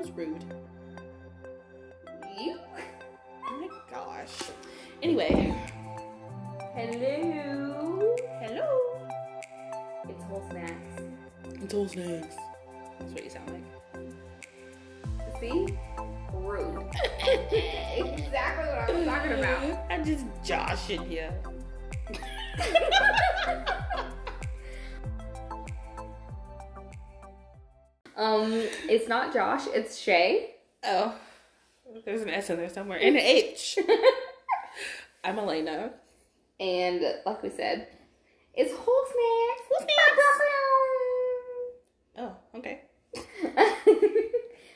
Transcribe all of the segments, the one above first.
Who's rude? You. Oh my gosh. Anyway, Hello. hello. It's whole snacks. It's all snacks. That's what you sound like. See? Rude. exactly what I was talking about. I'm just joshing you. Um, it's not Josh, it's Shay. Oh, there's an S in there somewhere and an H. I'm Elena. And like we said, it's whole snacks. Whole Oh, okay.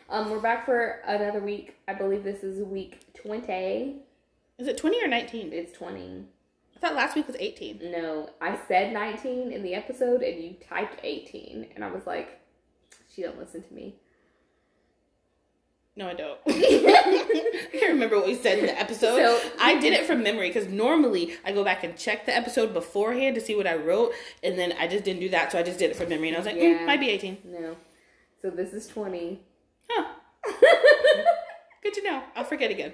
um, we're back for another week. I believe this is week 20. Is it 20 or 19? It's 20. I thought last week was 18. No, I said 19 in the episode and you typed 18. And I was like, she don't listen to me. No, I don't. I can't remember what we said in the episode. So- I did it from memory because normally I go back and check the episode beforehand to see what I wrote, and then I just didn't do that, so I just did it from memory, and I was like, Yeah. mm, might be 18. No. So this is 20. Huh. Good to know. I'll forget again.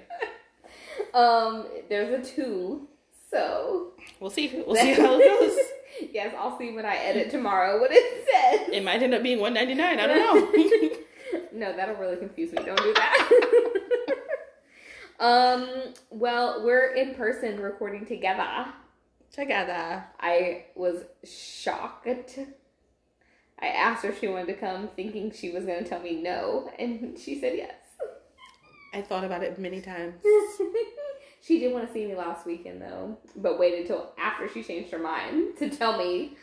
um, there's a two. So We'll see. We'll see how it goes. Yes, I'll see when I edit tomorrow what it says. It might end up being 199. I don't know. No, that'll really confuse me. Don't do that. um, well, we're in person recording together. Together. I was shocked. I asked her if she wanted to come, thinking she was going to tell me no, and she said yes. I thought about it many times. she did want to see me last weekend, though, but waited till after she changed her mind to tell me.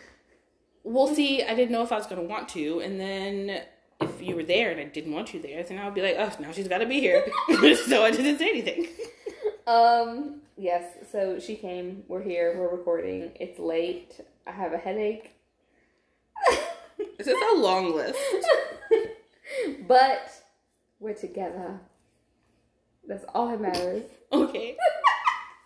We'll see. I didn't know if I was going to want to, and then if you were there and I didn't want you there, then I would be like, oh, now she's got to be here. so I didn't say anything. Um, yes, so she came. We're here. We're recording. It's late. I have a headache. This is a long list. but we're together. That's all that matters. Okay.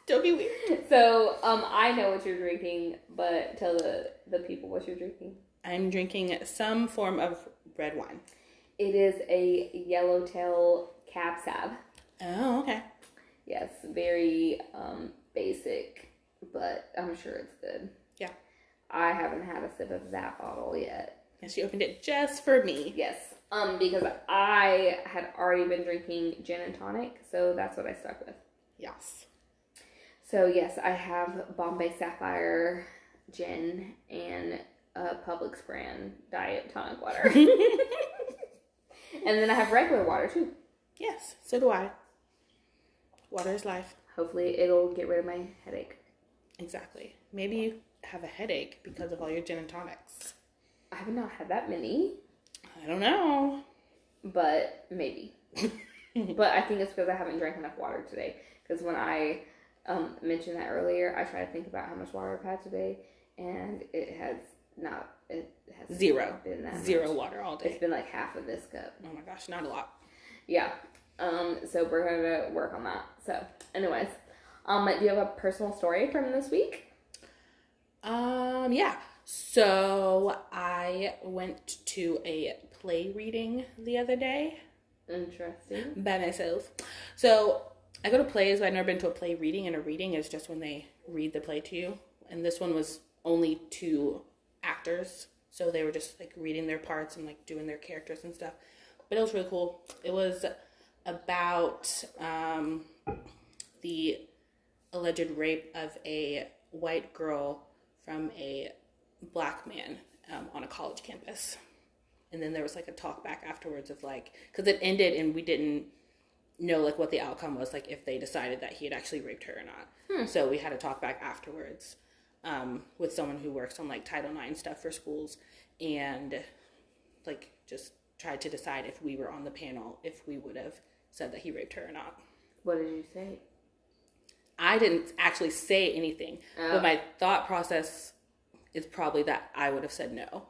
Don't be weird. So, um, I know what you're drinking, but tell the the people what you're drinking. I'm drinking some form of red wine. It is a yellowtail cab sab. Oh, okay. Yes, very um basic, but I'm sure it's good. Yeah. I haven't had a sip of that bottle yet. And she opened it just for me. Yes. Um, because I had already been drinking gin and tonic, so that's what I stuck with. Yes. So yes, I have Bombay Sapphire gin and a Publix brand diet tonic water. and then I have regular water too. Yes, so do I. Water is life. Hopefully it'll get rid of my headache. Exactly. Maybe you have a headache because of all your gin and tonics. I have not had that many, I don't know. but maybe. but I think it's because I haven't drank enough water today. Because when I um, mentioned that earlier, I try to think about how much water I've had today, and it has not. It has Zero. been that Zero much. water all day. It's been like half of this cup. Oh my gosh, not a lot. Yeah. Um. So we're gonna work on that. So, anyways, um, do you have a personal story from this week? Um, yeah. So I went to a play reading the other day Interesting. by myself. So I go to plays, but I've never been to a play reading, and a reading is just when they read the play to you. And this one was only two actors, so they were just like reading their parts and like doing their characters and stuff. But it was really cool. It was about um, the alleged rape of a white girl from a black man um, on a college campus and then there was like a talk back afterwards of like because it ended and we didn't know like what the outcome was like if they decided that he had actually raped her or not so we had a talk back afterwards um, with someone who works on like title ix stuff for schools and like just tried to decide if we were on the panel if we would have said that he raped her or not What did you say? I didn't actually say anything, Oh. but my thought process is probably that I would have said no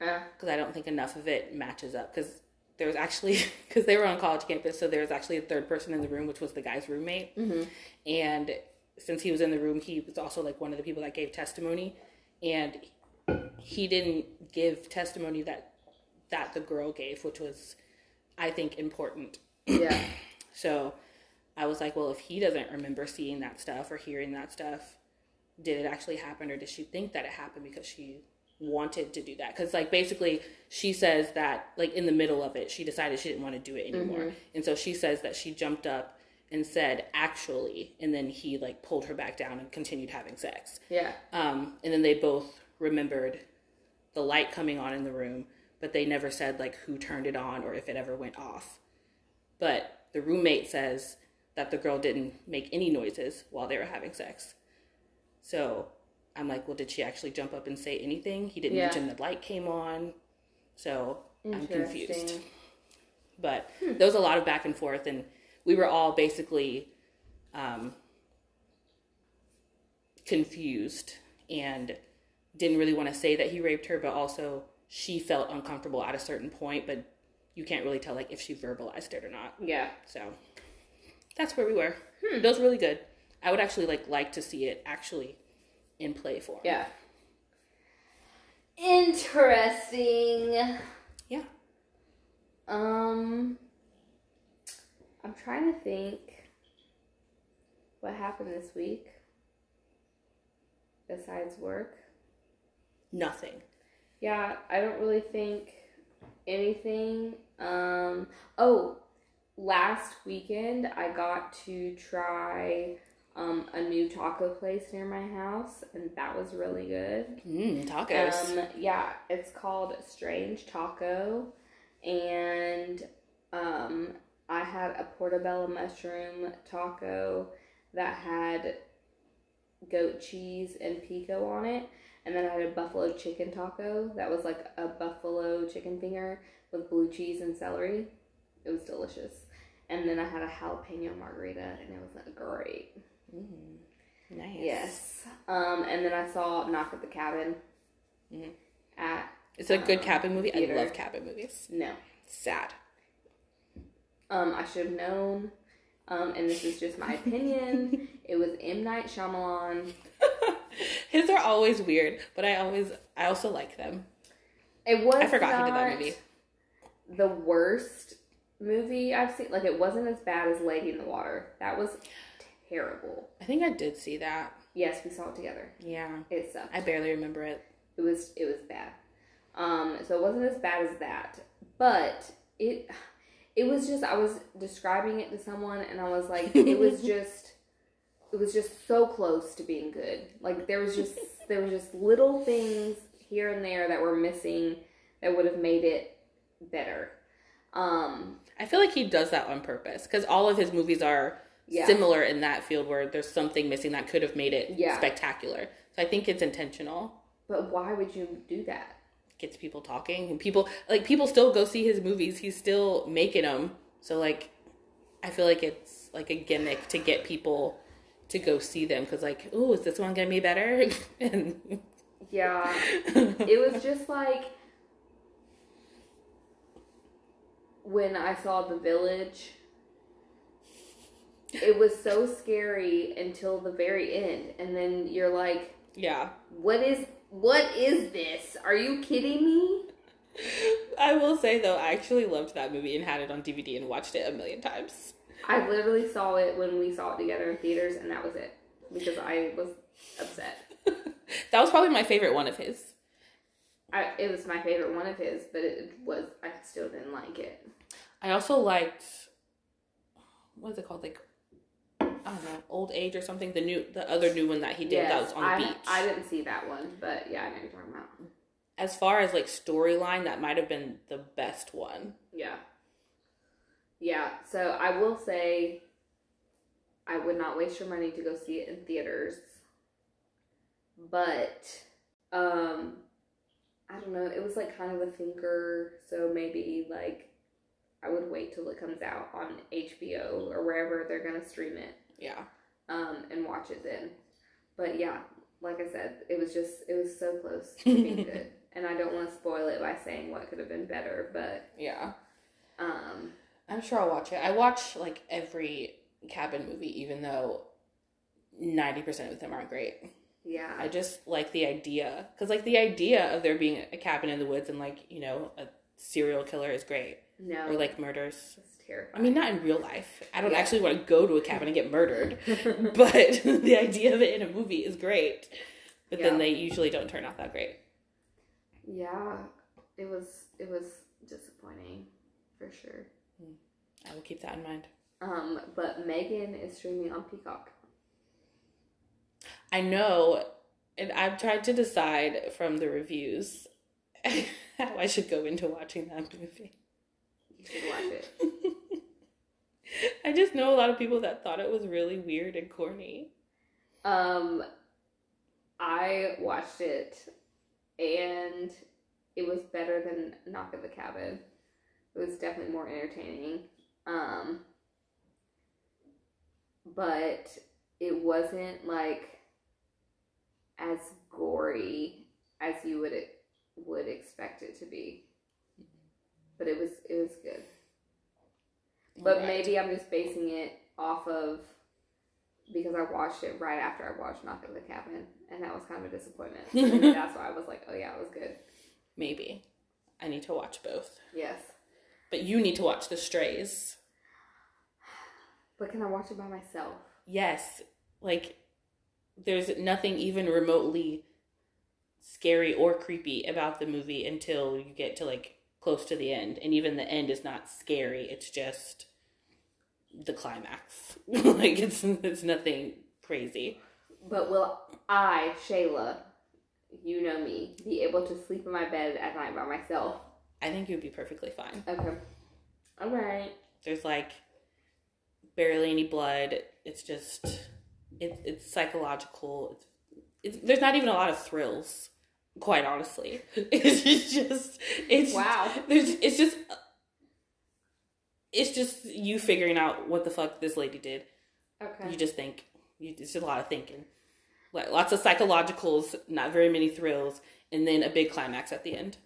Uh, because I don't think enough of it matches up. Because there was actually because they were on college campus, so there was actually a third person in the room, which was the guy's roommate. And since he was in the room, he was also like one of the people that gave testimony, and he didn't give testimony that that the girl gave, which was I think, important. Yeah. So I was like, well, if he doesn't remember seeing that stuff or hearing that stuff, did it actually happen or did she think that it happened because she wanted to do that? Because, like, basically, she says that, like, in the middle of it, she decided she didn't want to do it anymore. And so she says that she jumped up and said, actually, and then he, like, pulled her back down and continued having sex. Yeah. Um, and then they both remembered the light coming on in the room, but they never said like who turned it on or if it ever went off. But the roommate says that the girl didn't make any noises while they were having sex. So I'm like, well, did she actually jump up and say anything? He didn't Yeah. mention the light came on. So I'm confused. But there was a lot of back and forth, and we were all basically um, confused and didn't really want to say that he raped her, but also she felt uncomfortable at a certain point, but you can't really tell like if she verbalized it or not. Yeah. So that's where we were. That was really good. I would actually like like to see it actually in play form. Yeah. Interesting. Yeah. Um, I'm trying to think what happened this week besides work. Nothing. Yeah, I don't really think anything. Um, oh, last weekend I got to try um, a new taco place near my house, and that was really good. Mm, tacos. Um, yeah, it's called Strange Taco, and um, I had a portobello mushroom taco that had goat cheese and pico on it, and then I had a buffalo chicken taco that was like a buffalo chicken finger with blue cheese and celery. It was delicious. And then I had a jalapeno margarita, and it was like, great. Mm, nice. Yes. Um, and then I saw Knock at the Cabin Mhm. at It's a good Um, cabin movie. theater. I love cabin movies. no. Sad. Um, I should have known. Um, and this is just my opinion. it was M Night Shyamalan. His are always weird, but I always I also like them. It was I forgot he did that movie. the worst movie I've seen. Like it wasn't as bad as Lady in the Water. That was terrible. I think I did see that. Yes, we saw it together. Yeah. It sucked. I barely remember it. It was it was bad. Um, so it wasn't as bad as that, but it it was just I was describing it to someone and I was like it was just it was just so close to being good. Like there was just there was just little things here and there that were missing that would have made it better. Um, I feel like he does that on purpose because all of his movies are Yeah. similar in that field where there's something missing that could have made it Yeah. spectacular. So I think it's intentional. but why would you do that? Gets people talking and people like people still go see his movies. He's still making them. So like, I feel like it's like a gimmick to get people to go see them because like, oh, is this one gonna be better? and Yeah. it was just like when I saw The Village. It was so scary until the very end, and then you're like, yeah, "What is what is this? Are you kidding me?" I will say though, I actually loved that movie and had it on DVD and watched it a million times. I literally saw it when we saw it together in theaters, and that was it because I was upset. that was probably my favorite one of his. I, it was my favorite one of his, but it was I still didn't like it. I also liked what is it called? Like I don't know, old age or something. The new, the other new one that he did that was on the I, beach. I didn't see that one, but yeah, I know what you're talking about. As far as like storyline, that might have been the best one. Yeah. Yeah, so I will say I would not waste your money to go see it in theaters. But um I don't know, it was like kind of a thinker, so maybe like I would wait till it comes out on HBO or wherever they're going to stream it Yeah, um and watch it then. But yeah, like I said, it was just it was so close to being good. And I don't want to spoil it by saying what could have been better, but yeah. um I'm sure I'll watch it. I watch like every cabin movie, even though ninety percent of them aren't great. yeah. I just like the idea because like the idea of there being a cabin in the woods and like you know a serial killer is great No. or like murders. Terrifying. I mean, not in real life. I don't Yeah. actually want to go to a cabin and get murdered, but the idea of it in a movie is great. But Yeah. then they usually don't turn out that great. Yeah, it was it was disappointing for sure. I will keep that in mind. Um, but Megan is streaming on Peacock. I know, and I've tried to decide from the reviews how I should go into watching that movie. You should watch it. I just know a lot of people that thought it was really weird and corny. Um, I watched it, and it was better than Knock at the Cabin. It was definitely more entertaining. Um, but it wasn't like as gory as you would would expect it to be. But it was it was good. But Right. maybe I'm just basing it off of because I watched it right after I watched Knock at the Cabin, and that was kind of a disappointment. That's why I was like, oh yeah, it was good. maybe I need to watch both. Yes, But you need to watch The Strays. but can I watch it by myself? Yes, like there's nothing even remotely scary or creepy about the movie until you get to like close to the end, and even the end is not scary. It's just the climax. like it's it's nothing crazy. But will I, Shayla, you know me, be able to sleep in my bed at night by myself? I think you'd be perfectly fine. Okay. All right. There's like barely any blood. It's just it's it's psychological. It's, it's there's not even a lot of thrills, quite honestly. It's just it's Wow. There's it's just it's just you figuring out what the fuck this lady did. Okay. You just think you it's just a lot of thinking. Like lots of psychologicals, not very many thrills, and then a big climax at the end.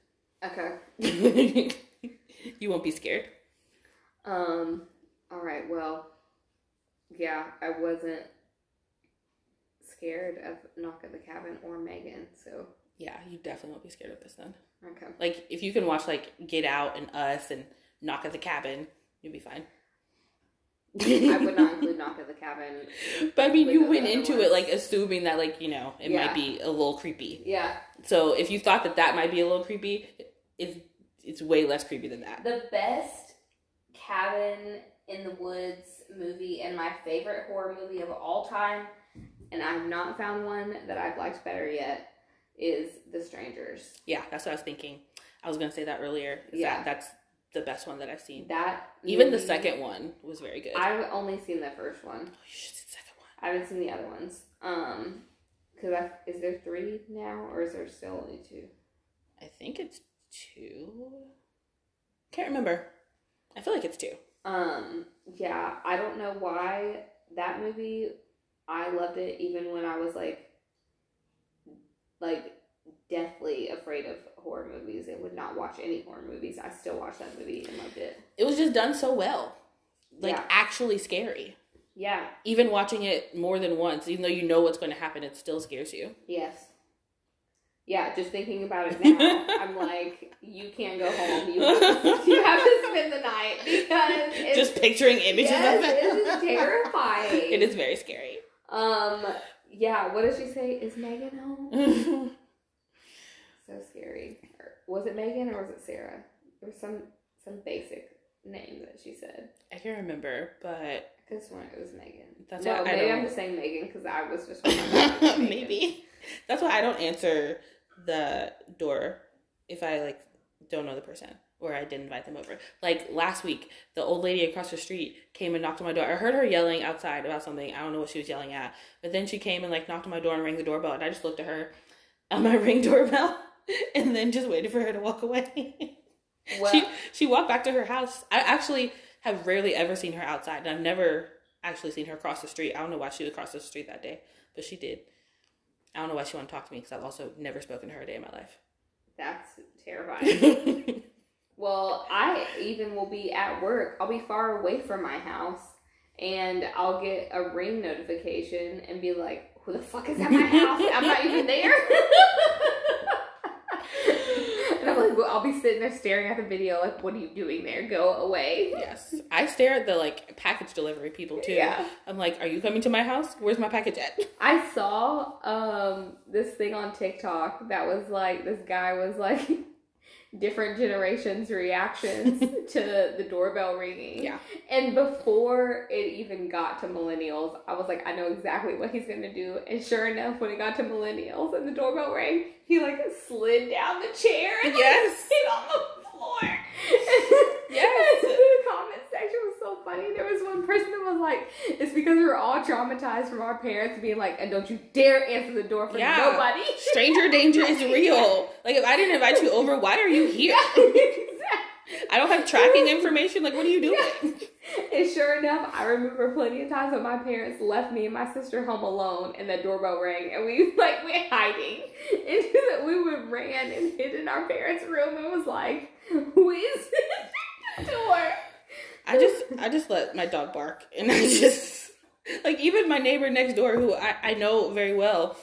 Okay. you won't be scared. Um. All right. Well. Yeah, I wasn't scared of Knock at the Cabin or Megan. So Yeah, you definitely won't be scared of this then. okay. Like if you can watch like Get Out and Us and Knock at the Cabin, you'll be fine. I would not include Knock at the Cabin. But I mean, you went into ones. it like assuming that like you know it Yeah. might be a little creepy. Yeah. So if you thought that that might be a little creepy, it's it's way less creepy than that. The best cabin in the woods movie and my favorite horror movie of all time, and I've not found one that I've liked better yet, is The Strangers. Yeah, that's what I was thinking. I was gonna say that earlier. Yeah. that that's the best one that I've seen. That Even the second one was very good. I've only seen the first one. Oh, you should see the second one. I haven't seen the other ones. Um, because is there three now, or is there still only two? I think it's two. Can't remember. I feel like it's two. Um, yeah, I don't know why that movie. I loved it even when I was like, like deathly afraid of horror movies and would not watch any horror movies. I still watched that movie and loved it. It was just done so well, like Yeah. actually scary. Yeah. Even watching it more than once, even though you know what's going to happen, it still scares you. Yes. Yeah, just thinking about it now, I'm like, you can't go home. You have to, you have to spend the night because it's just picturing images yes, of it. it is terrifying. it is very scary. Um. Yeah. What did she say? Is Megan home? So scary. Was it Megan or was it Sarah? There was some some basic name that she said. I can't remember, but this one it was Megan. That's no, why I maybe don't- I'm just saying Megan because I was just maybe that's why I don't answer the door if I like don't know the person or I didn't invite them over. Like last week, the old lady across the street came and knocked on my door. I heard her yelling outside about something. I don't know what she was yelling at, but then she came and like knocked on my door and rang the doorbell, and I just looked at her on my ring doorbell and then just waited for her to walk away. Well, she she walked back to her house. I actually have rarely ever seen her outside, and I've never actually seen her cross the street. I don't know why she would cross the street that day, but she did. I don't know why she wanted to talk to me because I've also never spoken to her a day in my life. that's terrifying. Well, I even will be at work. I'll be far away from my house, and I'll get a ring notification and be like, "Who the fuck is at my house? I'm not even there." and I'm like, well, I'll be sitting there staring at the video, like, what are you doing there? Go away. Yes. I stare at the like package delivery people too. Yeah. I'm like, are you coming to my house? Where's my package at? I saw um this thing on TikTok that was like this guy was like different generations reactions to the doorbell ringing. Yeah. And before it even got to millennials, I was like, I know exactly what he's gonna do. And sure enough, when it got to millennials and the doorbell rang, he like slid down the chair and Yes. like, on the floor. Yes. the comment section was so funny. There was one person that was like, "It's because we were all traumatized from our parents being like, and don't you dare answer the door for Yeah. nobody." Stranger danger is real. Like if I didn't invite you over, why are you here? exactly. I don't have tracking information. Like what are you doing? And sure enough, I remember plenty of times when my parents left me and my sister home alone, and the doorbell rang, and we like went hiding that. We would ran and hid in our parents' room and was like, "Who is this door?" I just I just let my dog bark and I just like even my neighbor next door who I, I know very well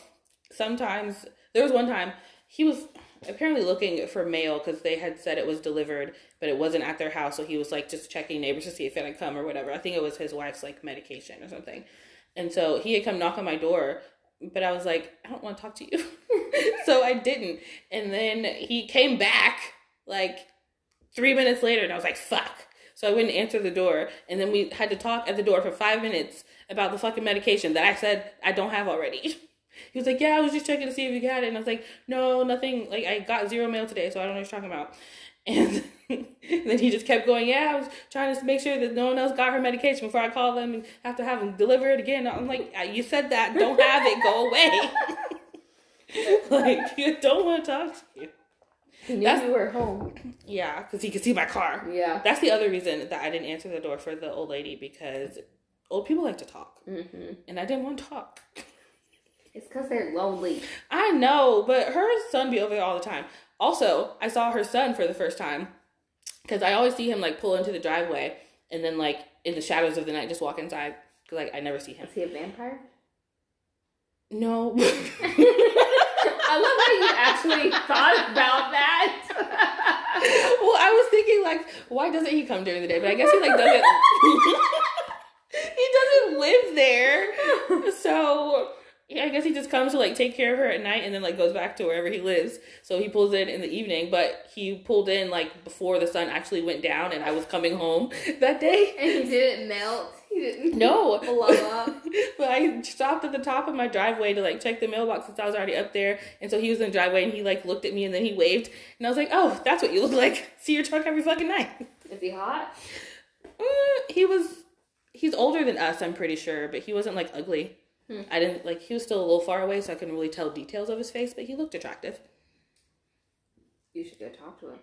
sometimes there was one time he was apparently looking for mail because they had said it was delivered but it wasn't at their house so he was like just checking neighbors to see if it had come or whatever. I think it was his wife's like medication or something. And so he had come knock on my door but i was like i don't want to talk to you. So i didn't. And then he came back like three minutes later and i was like fuck so I wouldn't answer the door, and then we had to talk at the door for five minutes about the fucking medication that I said I don't have already. He was like, "Yeah, I was just checking to see if you got it," and I was like, "No, nothing. Like I got zero mail today, so I don't know what you're talking about." And then he just kept going, "Yeah, I was trying to make sure that no one else got her medication before I call them and have to have them deliver it again." I'm like, "Uh, "You said that. Don't have it. Go away." like you don't want to talk to you. He knew That's- you were home. Yeah, because he could see my car. Yeah. That's the other reason that I didn't answer the door for the old lady because old people like to talk, Mm-hmm. and I didn't want to talk. It's because they're lonely. I know, but her son be over there all the time. Also, I saw her son for the first time because I always see him like pull into the driveway and then like in the shadows of the night just walk inside because like I never see him. Is he a vampire? No, I love how you actually thought about that. well, I was thinking like, why doesn't he come during the day? But I guess he like doesn't. he doesn't live there, so yeah, I guess he just comes to like take care of her at night and then like goes back to wherever he lives. So he pulls in in the evening, but he pulled in like before the sun actually went down, and I was coming home that day. and he didn't melt. He didn't No. blow up. but I stopped at the top of my driveway to like check the mailbox since I was already up there. And so he was in the driveway and he like looked at me and then he waved. And I was like, oh, that's what you look like. See your truck every fucking night. Is he hot? Uh, he was, he's older than us, I'm pretty sure, but he wasn't like ugly. Hmm. I didn't like, he was still a little far away, so I couldn't really tell details of his face, but he looked attractive. You should go talk to him.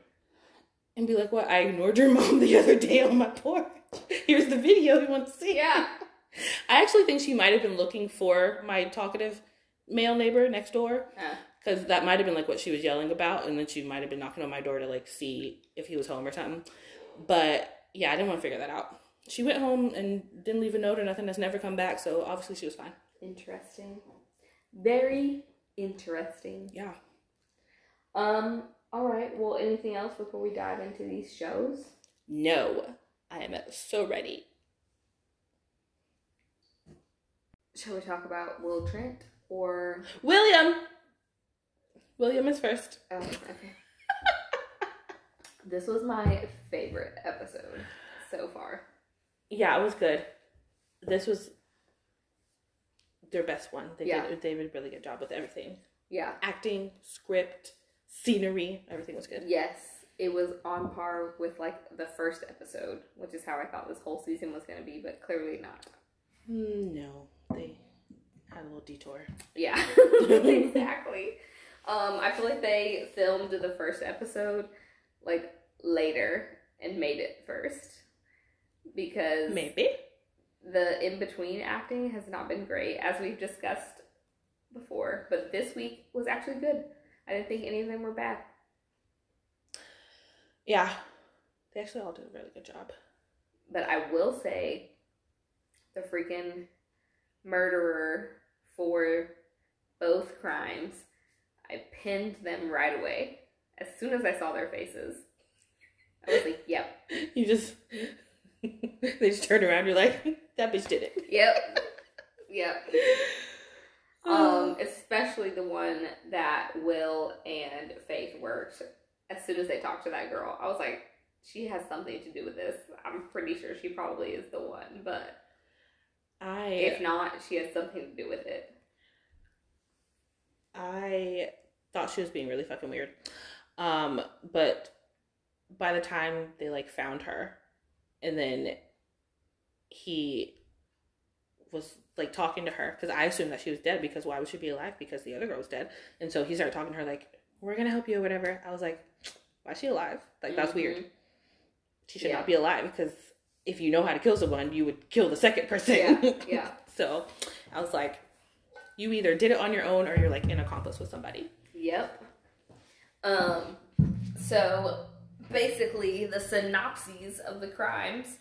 And be like, what? I ignored your mom the other day on my porch. Here's the video you want to see. Yeah. I actually think she might have been looking for my talkative male neighbor next door. Uh, because that might have been like what she was yelling about, and then she might have been knocking on my door to like see if he was home or something. But yeah, I didn't want to figure that out. She went home and didn't leave a note or nothing. Has never come back, so obviously she was fine. Interesting. Very interesting. Yeah. Um. All right. Well, anything else before we dive into these shows? No, I am so ready. Shall we talk about Will Trent or? William. William is first. Oh, okay. this was my favorite episode so far. Yeah, it was good. This was their best one. They Yeah. did they did a really good job with everything. Yeah. Acting, script, scenery, everything was good. Yes, it was on par with like the first episode, which is how I thought this whole season was going to be, but clearly not. Mm, no, they had a little detour. Yeah, exactly. Um, I feel like they filmed the first episode like later and made it first because Maybe. The in between acting has not been great, as we've discussed before. But this week was actually good. I didn't think any of them were bad. Yeah. They actually all did a really good job. But I will say the freaking murderer for both crimes, I pinned them right away As soon as I saw their faces, I was like, "Yep, You just they just turned around. You're like, that bitch did it. yep, yep." Um, especially the one that Will and Faith worked. As soon as they talked to that girl, I was like, "She has something to do with this." I'm pretty sure she probably is the one, but I if not, she has something to do with it. I thought she was being really fucking weird. Um, but by the time they like found her, and then he was like talking to her because I assumed that she was dead because why would she be alive because the other girl was dead, and so he started talking to her like we're gonna help you or whatever. I was like, why is she alive? Like that's weird. Mhm. She should Yeah. not be alive because if you know how to kill someone, you would kill the second person. Yeah, yeah. so I was like, you either did it on your own or you're like an accomplice with somebody. Yep. Um, so basically, the synopses of the crimes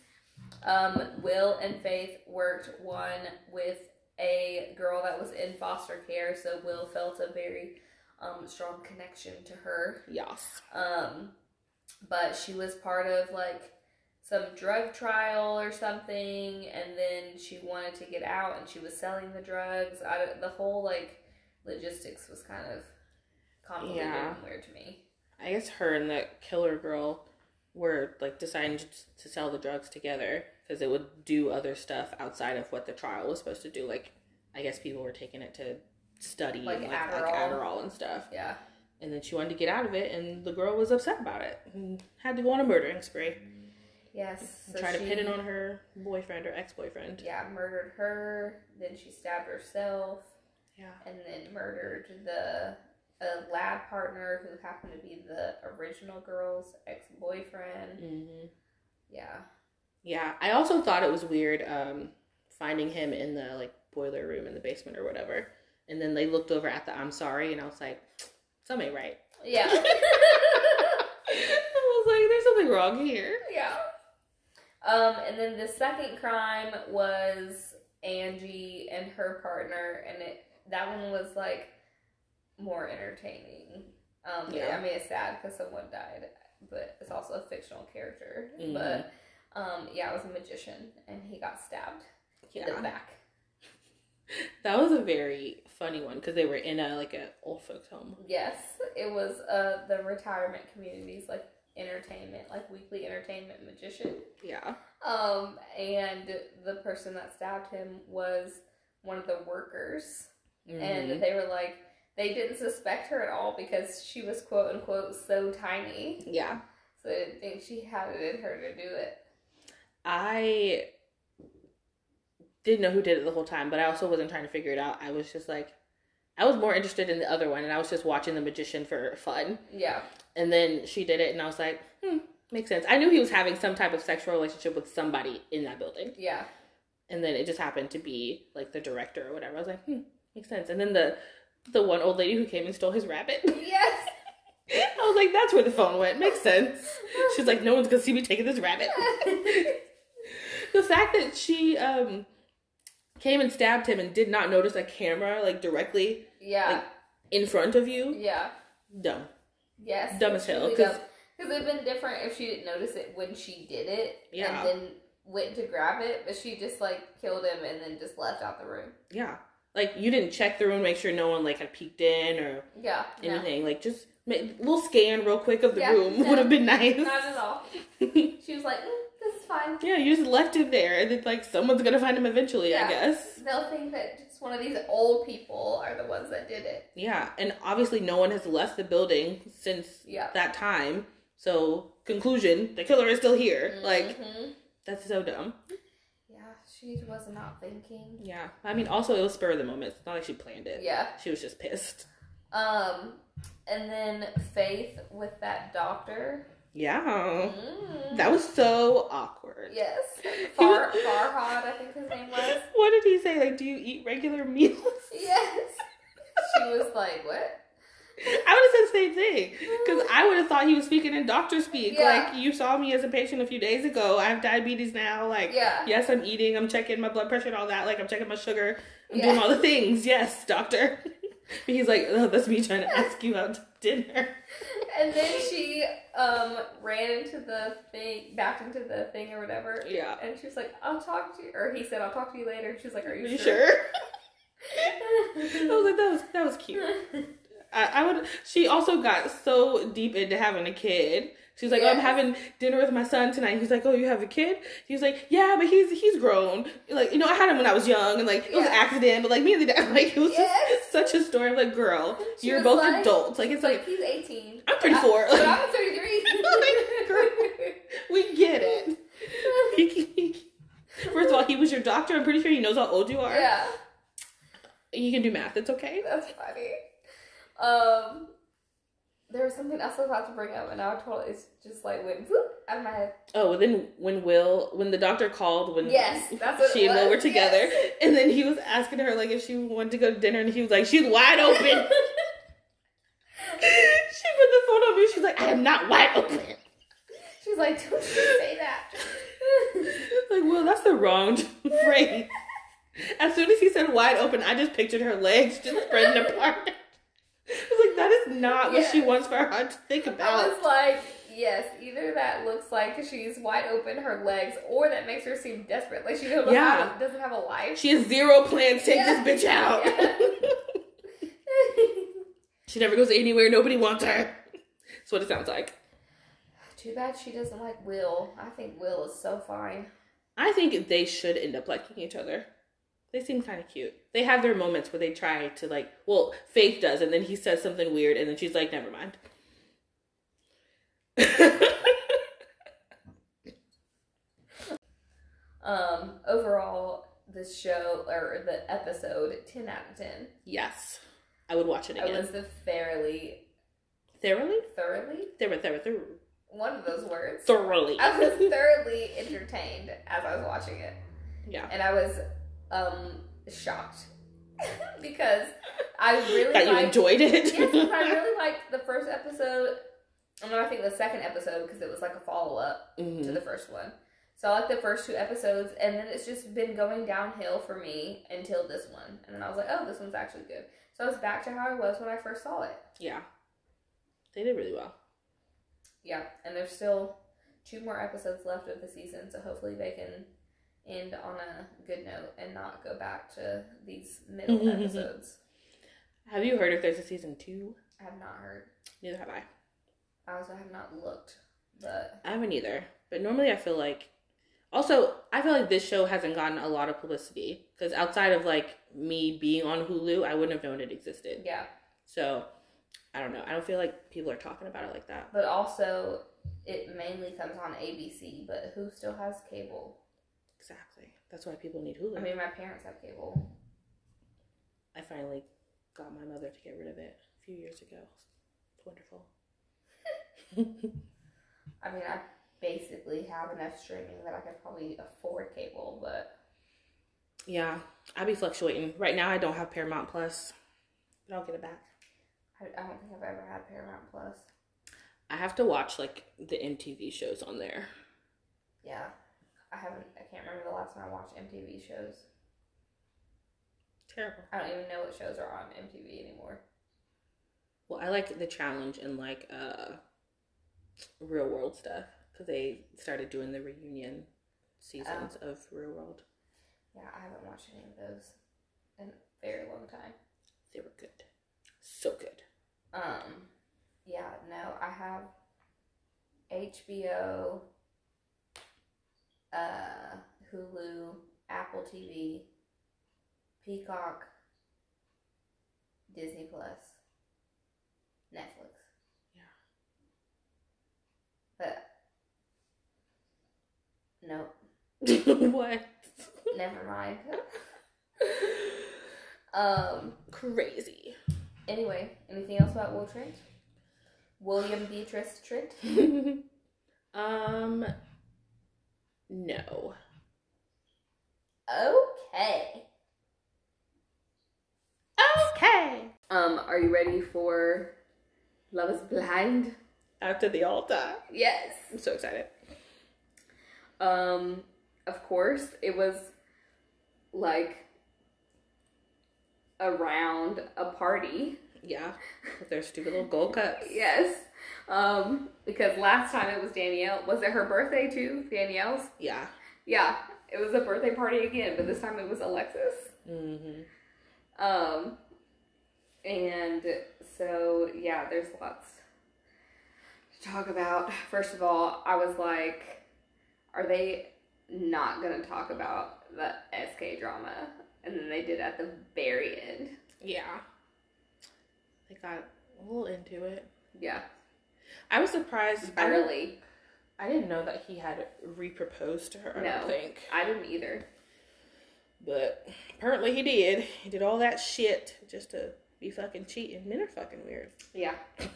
um, Will and Faith worked one with a girl that was in foster care, so Will felt a very um, strong connection to her. Yes. Um, but she was part of like some drug trial or something, and then she wanted to get out, and she was selling the drugs. I, the whole like logistics was kind of convoluted Yeah. and weird to me. I guess her and the killer girl were like deciding to- sell the drugs together because it would do other stuff outside of what the trial was supposed to do. Like, I guess people were taking it to study Like and like Adderall. like Adderall and stuff. Yeah, And then she wanted to get out of it, and the girl was upset about it and had to go on a murdering spree. yes. and try to pin it on her boyfriend or ex boyfriend. Yeah, murdered her. Then she stabbed herself, Yeah. and then murdered the a lab partner who happened to be the original girl's ex boyfriend. hmm Yeah. Yeah. I also thought it was weird um, finding him in the like boiler room in the basement or whatever. And then they looked over at the I'm sorry, and I was like, something ain't right. Yeah. I was like, there's something wrong here. yeah. Um, and then the second crime was Angie and her partner, and it that one was like more entertaining. Um, Yeah. I mean, it's sad because someone died, but it's also a fictional character. Mhm. But um, yeah, it was a magician, and he got stabbed in the back. That was a very funny one because they were in a like an old folks home. Yes, it was uh the retirement communities like entertainment, like weekly entertainment magician. Yeah. Um, and the person that stabbed him was one of the workers, Mhm. and they were like, they didn't suspect her at all because she was quote unquote so tiny, yeah. so they didn't think she had it in her to do it. I didn't know who did it the whole time, but I also wasn't trying to figure it out. I was just like, I was more interested in the other one, and I was just watching the magician for fun. Yeah, And then she did it, and I was like, hmm, makes sense. I knew he was having some type of sexual relationship with somebody in that building, yeah, and then it just happened to be like the director or whatever. I was like, hmm, makes sense. And then the the one old lady who came and stole his rabbit. yes. I was like, that's where the phone went. Makes sense. She's like, no one's gonna see me taking this rabbit. the fact that she um came and stabbed him and did not notice a camera like directly yeah, Like, in front of you, yeah, dumb. yes. Dumb as hell, Truly 'cause- dumb. Because it'd been different if she didn't notice it when she did it, Yeah. and then went to grab it, but she just like killed him and then just left out the room. Yeah, like you didn't check the room, make sure no one like had peeked in or Yeah, no, anything. Like just make a little scan real quick of the Yeah, room no. would have been nice. not at all. She was like, mm, "This is fine." yeah, you just left it there, and then like someone's gonna find him eventually, I guess. They'll think that just one of these old people are the ones that did it. Yeah, and obviously no one has left the building since Yeah. that time. So conclusion, the killer is still here. Like Mhm. that's so dumb. She was not thinking. Yeah, I mean, also it was spur of the moment. It's not like she planned it. Yeah. she was just pissed. Um, and then Faith with that doctor. Yeah, Mm. that was so awkward. Yes, Far Farhad, I think his name was. What did he say? Like, do you eat regular meals? Yes. She was like, "What?" I would have said the same thing because I would have thought he was speaking in doctor speak. Yeah. Like, you saw me as a patient a few days ago. I have diabetes now. Like, Yeah. yes, I'm eating. I'm checking my blood pressure and all that. Like, I'm checking my sugar. I'm Yeah. doing all the things. Yes, doctor. But he's like, oh, that's me trying to ask you out to dinner. And then she um ran into the thing, back into the thing or whatever. Yeah. And she was like, "I'll talk to you," or he said, "I'll talk to you later." She was like, "Are you, Are you sure?" sure? I was like, that was that was cute. I, I would. She also got so deep into having a kid. She was like, "Oh, I'm having dinner with my son tonight." He's like, "Oh, you have a kid?" He was like, "Yeah, but he's he's grown. Like, you know, I had him when I was young, and like it was an accident, but like me and the dad, like it was Yes. just such a story. of like, girl, She you're both like- adults. Like, it's like he's 18. I'm 34. I, but I'm 33. Like, girl. we get it. First of all, he was your doctor. I'm pretty sure he knows how old you are. yeah, He can do math. It's okay. that's funny. Um, there was something else I was about to bring up, and I totally it's just like went whoop out of my head. Oh, and then when Will, when the doctor called, when Yes, that's she and Will were together, yes. and then he was asking her like if she wanted to go to dinner, and he was like, "She's wide open." she put the phone on me. She's like, "I am not wide open." She's like, "Don't you say that." like, Will, that's the wrong phrase. As soon as he said wide open, I just pictured her legs just spreading apart. I was like, that is not what she wants for her to think about. I was like, yes, either that looks like she's wide open, her legs, or that makes her seem desperate, like she don't Yeah. have, doesn't have a life. She has zero plans. Take Yeah. this bitch out. she never goes anywhere. Nobody wants her. That's what it sounds like. Too bad she doesn't like Will. I think Will is so fine. I think they should end up liking each other. They seem kind of cute. They have their moments where they try to like. Well, Faith does, and then he says something weird, and then she's like, "Never mind." Um, overall, this show or the episode, ten out of ten. yes, I would watch it I again. was thoroughly, Thoroughly, thoroughly, thoroughly, thoroughly, thoroughly. one of those words. thoroughly. I was thoroughly entertained as I was watching it. Yeah, and I was um shocked because I really that you enjoyed it. yes, 'cause I really liked the first episode. And then I think the second episode because it was like a follow up to Mhm. the first one. So I like the first two episodes, and then it's just been going downhill for me until this one. And then I was like, oh, this one's actually good. So I was back to how I was when I first saw it. Yeah, they did really well. Yeah, and there's still two more episodes left of the season, so hopefully they can end on a good note and not go back to these middle mm-hmm, mm-hmm. episodes. Have you heard if there's a season two? I have not heard. Neither have I. I also have not looked, but I haven't either. But normally, I feel like. Also, I feel like this show hasn't gotten a lot of publicity because outside of like me being on Hulu, I wouldn't have known it existed. yeah. So, I don't know. I don't feel like people are talking about it like that. But also, it mainly comes on ABC, but who still has cable? Exactly. That's why people need Hulu. I mean, my parents have cable. I finally got my mother to get rid of it a few years ago. It's wonderful. I mean, I basically have enough streaming that I could probably afford cable, but yeah, I be fluctuating. Right now, I don't have Paramount Plus, but I'll get it back. I, I don't think I've ever had Paramount Plus. I have to watch like the MTV shows on there. Yeah. I haven't, I can't remember the last time I watched MTV shows. Terrible. I don't even know what shows are on MTV anymore. Well, I like the challenge and like uh real world stuff because they started doing the reunion seasons of Real World. Yeah, I haven't watched any of those in a very long time. They were good, so good. Um, yeah, no, I have HBO, uh, Hulu, Apple TV, Peacock, Disney Plus, Netflix. Yeah. But nope, what? never mind. um. Crazy. Anyway, anything else about Will Trent? William Beatrice Trent? um, no. Okay. Okay. Um, are you ready for Love is Blind? After the altar, Yes. I'm so excited. Um, of course, it was like around a party. Yeah, with their stupid little gold cups. Yes. Um, because last time it was Danielle. Was it her birthday too? Danielle's? Yeah. Yeah. It was a birthday party again, but this time it was Alexis. Mm-hmm. Um, and so yeah, there's lots to talk about. First of all, I was like, are they not gonna talk about the SK drama? And then they did at the very end. Yeah. They got a little into it. Yeah, I was surprised. I barely. I didn't know that he had re-proposed to her. I No. don't think, I didn't either. but apparently he did. He did all that shit just to be fucking cheating. Men are fucking weird. Yeah,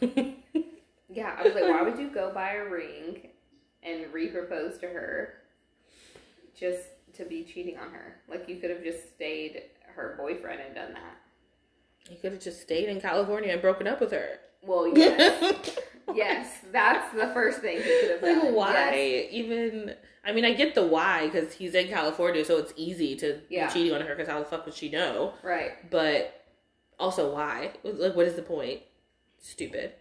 yeah. I was like, why would you go buy a ring and re-propose to her just to be cheating on her? Like you could have just stayed her boyfriend and done that. He could have just stayed in California and broken up with her. Well, yes. yes, that's the first thing he could have done. Like, why Yes. even? I mean, I get the why because he's in California, so it's easy to Yeah. be cheating on her. Because how the fuck would she know? Right. But also, why? Like, what is the point? Stupid,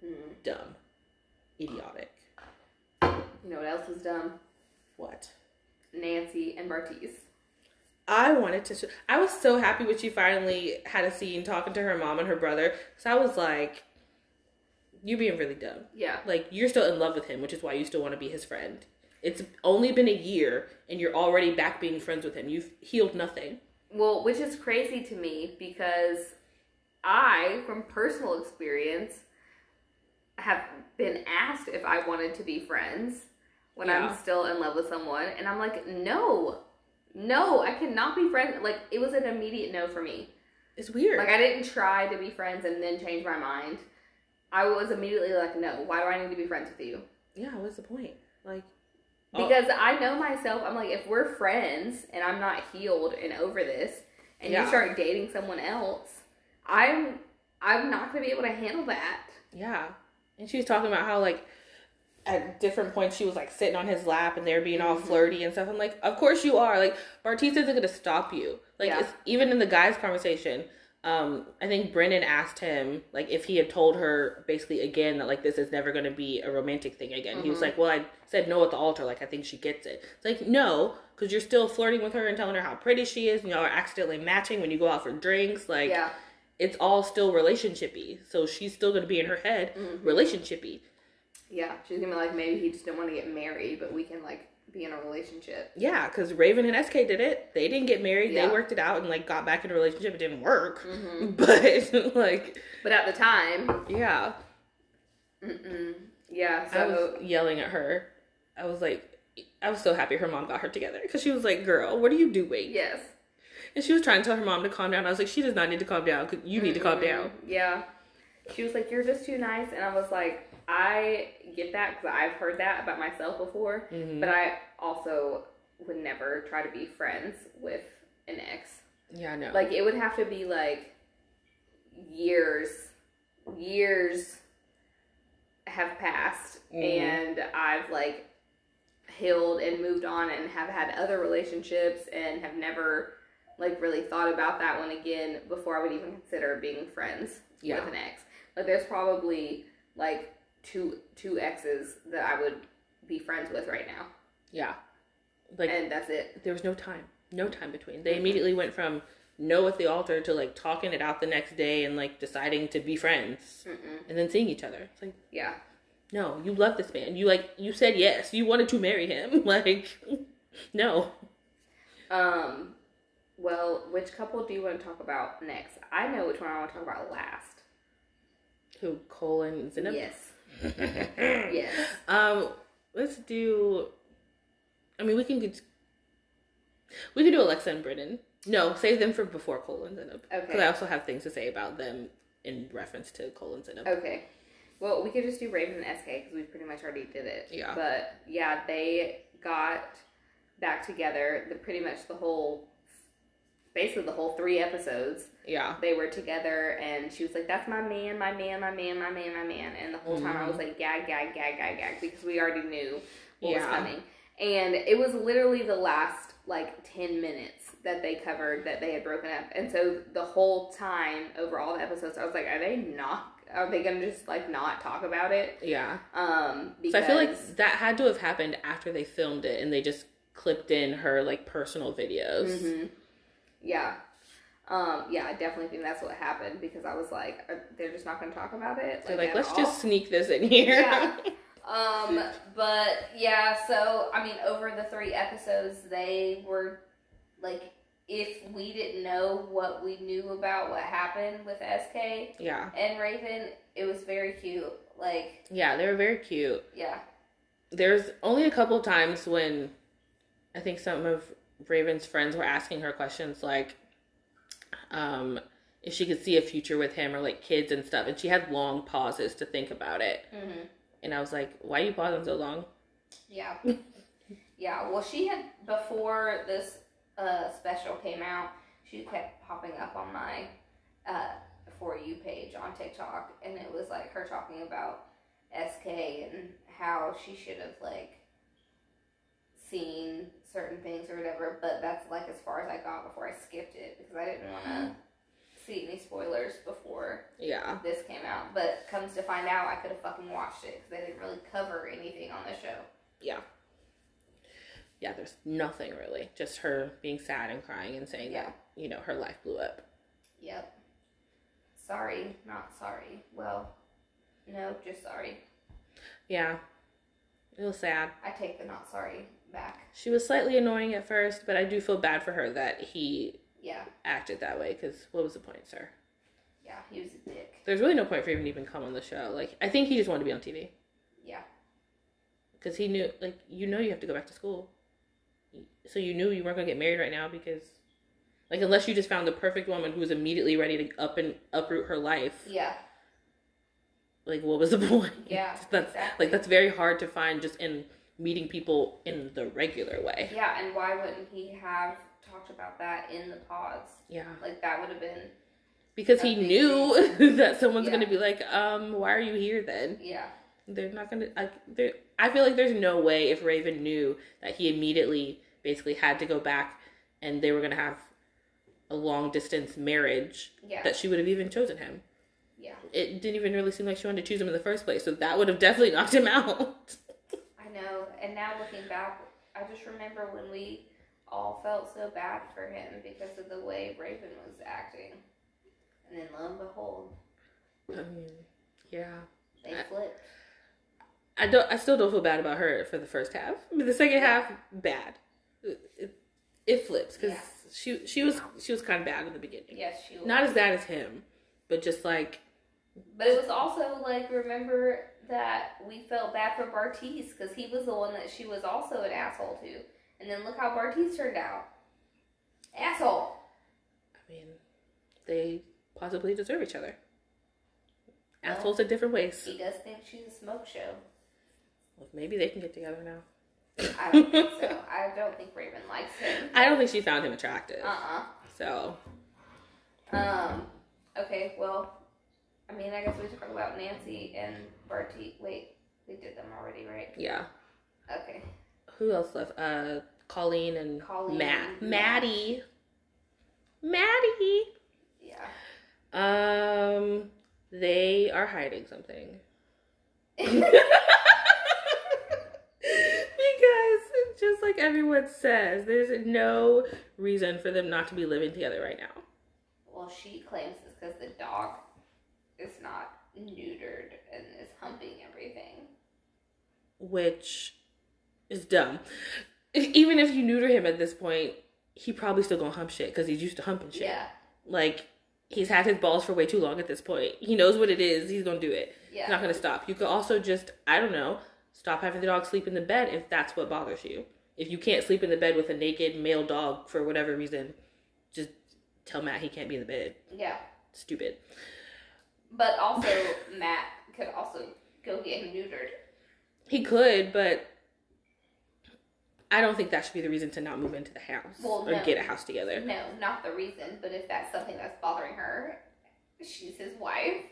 Hmm. dumb, idiotic. You know what else was dumb? What? Nancy and Bartise. I wanted to. Sh- I was so happy when she finally had a scene talking to her mom and her brother. So I was like, "You're being really dumb. Yeah. Like you're still in love with him, which is why you still want to be his friend. It's only been a year, and you're already back being friends with him. You've healed nothing. Well, which is crazy to me because I, from personal experience, have been asked if I wanted to be friends when Yeah. I'm still in love with someone, and I'm like, no, no, I cannot be friends. Like it was an immediate no for me. It's weird. Like I didn't try to be friends and then change my mind. I was immediately like, no, why do I need to be friends with you? yeah, what's the point? Like, oh, Because I know myself, I'm like, if we're friends and I'm not healed and over this, and Yeah. you start dating someone else, I'm I'm not gonna be able to handle that. yeah. And she was talking about how like at different points she was like sitting on his lap and they're being all Mhm. flirty and stuff. I'm like, of course you are. Like Bartise isn't gonna stop you. Like Yeah. it's, even in the guys' conversation, um, I think Brennon asked him like if he had told her basically again that like this is never gonna be a romantic thing again. He was Mhm. like, well, I said no at the altar. Like I think she gets it. It's like no, because you're still flirting with her and telling her how pretty she is. And y'all are accidentally matching when you go out for drinks. Like yeah, it's all still relationshipy. So she's still gonna be in her head Mhm. relationshipy. Yeah. She's gonna be like, maybe he just didn't want to get married, but we can like be in a relationship. Yeah, because Raven and SK did it. They didn't get married. Yeah. They worked it out and like got back in a relationship. It didn't work, hmm but like But at the time, yeah, mm-mm. yeah. I was So yelling at her. I was like, I was so happy her mom got her together because she was like, "Girl, what are you doing?" yes, And she was trying to tell her mom to calm down. I was like, "She does not need to calm down. You need to calm down." Yeah. She was like, "You're just too nice," and I was like, "I get that because I've heard that about myself before." Mhm. But I also would never try to be friends with an ex. Yeah, no. Like it would have to be like years, years have passed, Mhm. and I've like healed and moved on and have had other relationships and have never like really thought about that one again before I would even consider being friends Yeah. with an ex. Like there's probably like two two exes that I would be friends with right now. yeah, like and that's it. there was no time, no time between. They immediately went from no at the altar to like talking it out the next day and like deciding to be friends Mm-mm. and then seeing each other. It's like. Yeah. No, you love this man. You like you said yes. You wanted to marry him. Like no. Um. Well, which couple do you want to talk about next? I know which one I want to talk about last. Who Colin and Zanab? Yes. Yes. Um, let's do. I mean, we can. get- We can do Alexa and Brennon. No, save them for before Colin and Zanab. Because I also have things to say about them in reference to Colin and Zanab. Okay. Well, we could just do Raven and SK because we pretty much already did it. Yeah. But yeah, they got back together. The pretty much the whole, basically the whole three episodes. Yeah. They were together, and she was like, "That's my man, my man, my man, my man, my man." And the whole time I was like, "Gag, gag, gag, gag, gag," because we already knew what was coming. And it was literally the last like ten minutes that they covered that they had broken up, and so the whole time over all the episodes, I was like, "Are they not? are they gonna just like not talk about it? Yeah. Um, because So I feel like that had to have happened after they filmed it and they just clipped in her like personal videos. hmm Yeah. Um, yeah, I definitely think that's what happened because I was like, are, they're just not going to talk about it. They're like, at let's all?" just sneak this in here. Yeah. Um, but yeah, so I mean, over the three episodes, they were like, if we didn't know what we knew about what happened with SK yeah. and Raven, it was very cute. Like, Yeah, they were very cute. yeah, There's only a couple times when I think some of Raven's friends were asking her questions like um if she could see a future with him or like kids and stuff and she had long pauses to think about it. hmm And I was like, why are you pausing so long? yeah, yeah. Well, she had before this uh special came out, she kept popping up on my uh for you page on TikTok, and it was like her talking about SK and how she should have like seen certain things or whatever. But that's like as far as I got before I skipped it because I didn't want to see any spoilers before Yeah. this came out. But comes to find out, I could have fucking watched it because they didn't really cover anything on the show. Yeah. Yeah, there's nothing really. Just her being sad and crying and saying Yeah. that, you know, her life blew up. Yep. Sorry, not sorry. Well, no, just sorry. Yeah. It was sad. I take the not sorry back. She was slightly annoying at first, but I do feel bad for her that he Yeah, acted that way because what was the point, sir? yeah, he was a dick. There's really no point for him to even come on the show. Like, I think he just wanted to be on TV Yeah, because he knew, like, you know, you have to go back to school. So you knew you weren't going to get married right now because, like, unless you just found the perfect woman who was immediately ready to up and uproot her life, yeah, like, what was the point? Yeah, that's exactly. like that's very hard to find just in meeting people in the regular way. yeah. And why wouldn't he have talked about that in the pods? Yeah, Like that would have been, because he knew that someone's Yeah. going to be like, um, why are you here then? yeah, They're not gonna. Like, they're- I feel like there's no way if Raven knew that he immediately basically had to go back and they were gonna have a long distance marriage yeah, that she would have even chosen him. yeah. It didn't even really seem like she wanted to choose him in the first place, so that would have definitely knocked him out. And now looking back, I just remember when we all felt so bad for him because of the way Raven was acting. And then lo and behold, I mean, yeah. they I- flipped. I don't. I still don't feel bad about her for the first half. But the second half, bad. It, it, it flips because Yeah. she she was she was kind of bad in the beginning. Yes, she was. Not as bad as him, but just like But it was also like remember that we felt bad for Bartise because he was the one that she was also an asshole to, and then look how Bartise turned out. Asshole. I mean, they possibly deserve each other. Well- Assholes in different ways. He does think she's a smoke show. Well, maybe they can get together now. I don't think so. I don't think Raven likes him. I don't think she found him attractive. Uh So uh Um. Okay. Well, I mean, I guess we should talk about Nancy and Bartise. Wait, we did them already, right? yeah. Okay. Who else left? Uh, Colleen and Colleen Matt. Maddie. Maddie. Yeah. Um, they are hiding something. because just like everyone says, there's no reason for them not to be living together right now. Well, she claims it's because the dog is not neutered and is humping everything. Which is dumb. Even if you neuter him at this point, he probably still gonna hump shit because he's used to humping shit. Yeah, Like he's had his balls for way too long at this point. He knows what it is. He's gonna do it. yeah, He's not gonna stop. You could also just I don't know stop having the dog sleep in the bed if that's what bothers you. If you can't sleep in the bed with a naked male dog for whatever reason, just tell Matt he can't be in the bed. yeah. Stupid. But also, Matt could also go get him neutered. He could, but I don't think that should be the reason to not move into the house Well, or no. get a house together. No, not the reason. But if that's something that's bothering her, she's his wife.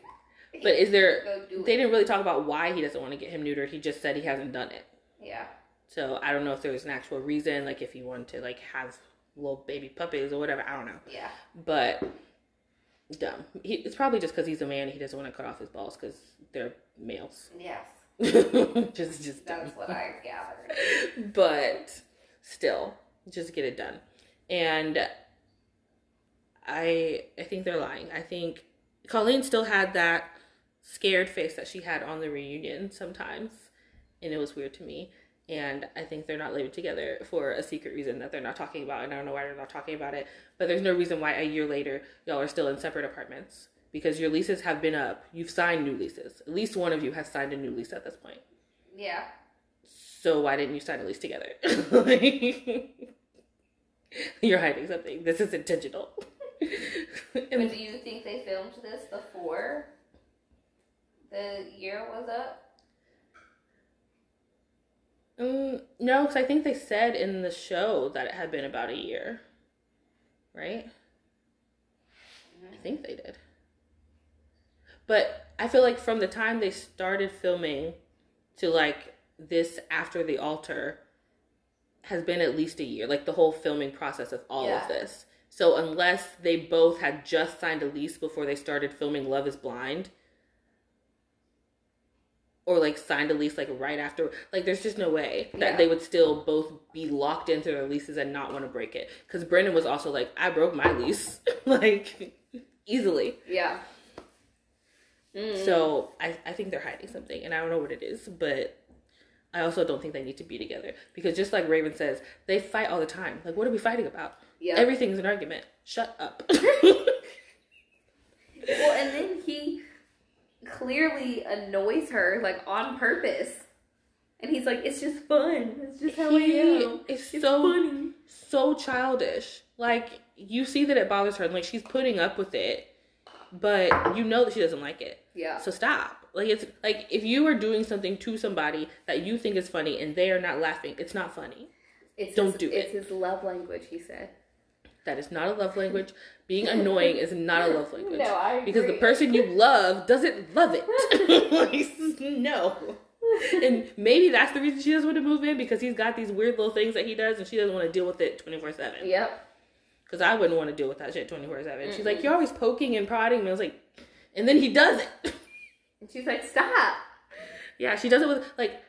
But is there? They it. didn't really talk about why he doesn't want to get him neutered. He just said he hasn't done it. Yeah, So I don't know if there was an actual reason, like if he wanted to like have little baby puppies or whatever. I don't know. yeah, But dumb. He, it's probably just because he's a man. He doesn't want to cut off his balls because they're males. Yes, just, just dumb. that's what I gathered. but still, just get it done. And I, I think they're lying. I think Colleen still had that scared face that she had on the reunion sometimes, and it was weird to me. And I think they're not living together for a secret reason that they're not talking about, and I don't know why they're not talking about it. But there's no reason why a year later y'all are still in separate apartments because your leases have been up. You've signed new leases. At least one of you has signed a new lease at this point. Yeah. So why didn't you sign a lease together? Like, you're hiding something. This is intentional. But do you think they filmed this before the year was up? Um, no, because I think they said in the show that it had been about a year, right? I think they did. But I feel like from the time they started filming to like this after the altar has been at least a year, like the whole filming process of all Yeah. of this. So unless they both had just signed a lease before they started filming Love is Blind, or like signed a lease like right after, like there's just no way that Yeah. they would still both be locked into their leases and not want to break it. Because Brennon was also like, I broke my lease, like easily. Yeah. Mm. So I, I think they're hiding something, and I don't know what it is, but I also don't think they need to be together because just like Raven says, they fight all the time. Like, what are we fighting about? Yeah. Everything's an argument. Shut up. Well, and then he clearly annoys her like on purpose. And he's like, it's just fun. It's just how I he am. is It's so funny. so childish. Like you see that it bothers her, and like she's putting up with it, but you know that she doesn't like it. Yeah. So stop. Like it's like if you are doing something to somebody that you think is funny and they are not laughing, it's not funny. It's Don't his, do It's it. his love language, he said. That is not a love language. Being annoying is not a love language. No, I Because the person you love doesn't love it. like, no. And maybe that's the reason she doesn't want to move in because he's got these weird little things that he does and she doesn't want to deal with it 24 7. Yep. Because I wouldn't want to deal with that shit 24 7. She's like, You're always poking and prodding me. I was like, And then he does it. And she's like, stop. yeah, she does it with, like,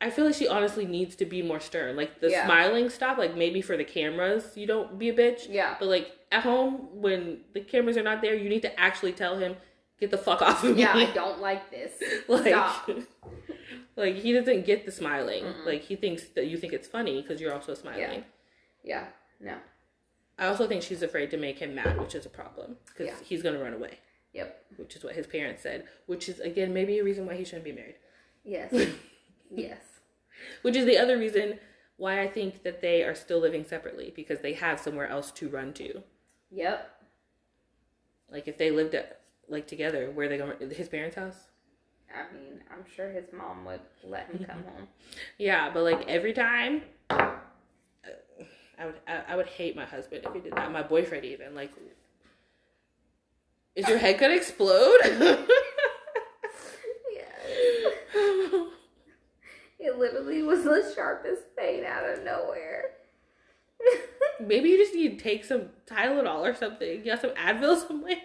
I feel like she honestly needs to be more stern. Like, the Yeah. smiling stuff, like, maybe for the cameras, you don't be a bitch. Yeah. But like at home, when the cameras are not there, you need to actually tell him, "Get the fuck off of me." Yeah, I don't like this. like, Stop. like he doesn't get the smiling. Like he thinks that you think it's funny because you're also smiling. Yeah. No. I also think she's afraid to make him mad, which is a problem because Yeah. he's gonna run away, Yep. which is what his parents said. Which is again maybe a reason why he shouldn't be married. Yes. yes. Which is the other reason why I think that they are still living separately because they have somewhere else to run to. Yep. Like if they lived at, like together, where they going? His parents' house. I mean, I'm sure his mom would let him come home. Yeah, but like every time, I would I, I would hate my husband if he did that. My boyfriend even like, is your head gonna explode? Yes. It literally was the sharpest pain out of nowhere. Maybe you just need to take some Tylenol or something. You got some Advil somewhere.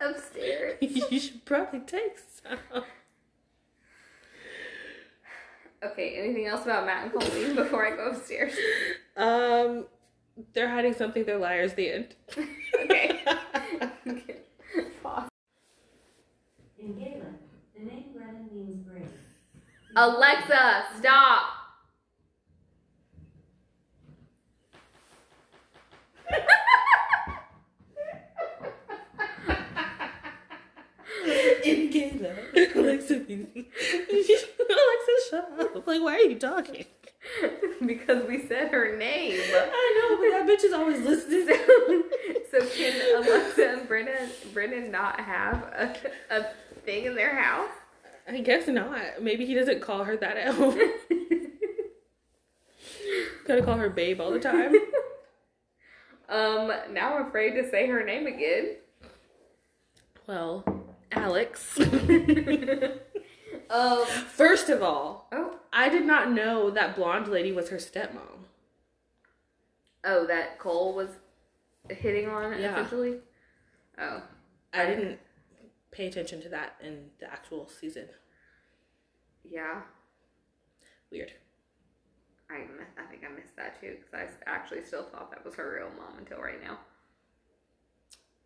Upstairs. you should probably take some. Okay, anything else about Matt and Colleen before I go upstairs? Um, they're hiding something. They're liars. The end. Okay. Pause. In Gaelic, the name Glennon means brave. Alexa, stop. In Gaelic, Alexa, Alexa, shut up! Like, why are you talking? because we said her name. I know, but that bitch is always listening. so can Alexa and Brennon Brennon not have a, a thing in their house? I guess not. Maybe he doesn't call her that at home. Gotta call her babe all the time. Um, now I'm afraid to say her name again. Well, Alex. Um, First of all, oh, I did not know that blonde lady was her stepmom. oh, that Cole was hitting on Yeah. essentially. Oh, I didn't pay attention to that in the actual season. Yeah, Weird. I mi- I think I missed that too because I actually still thought that was her real mom until right now.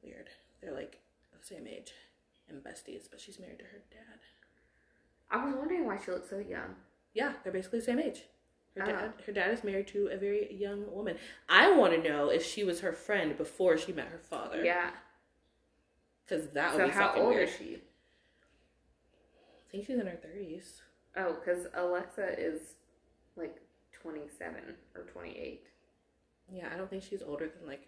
Weird. They're like the same age and besties, but she's married to her dad. I was wondering why she looks so young. Yeah, they're basically the same age. Her Oh. dad, her dad is married to a very young woman. I want to know if she was her friend before she met her father. Yeah. Because that would So be how old weird. is she? I think she's in her thirties. Oh, because Alexa is like 27 or 28. Yeah, I don't think she's older than like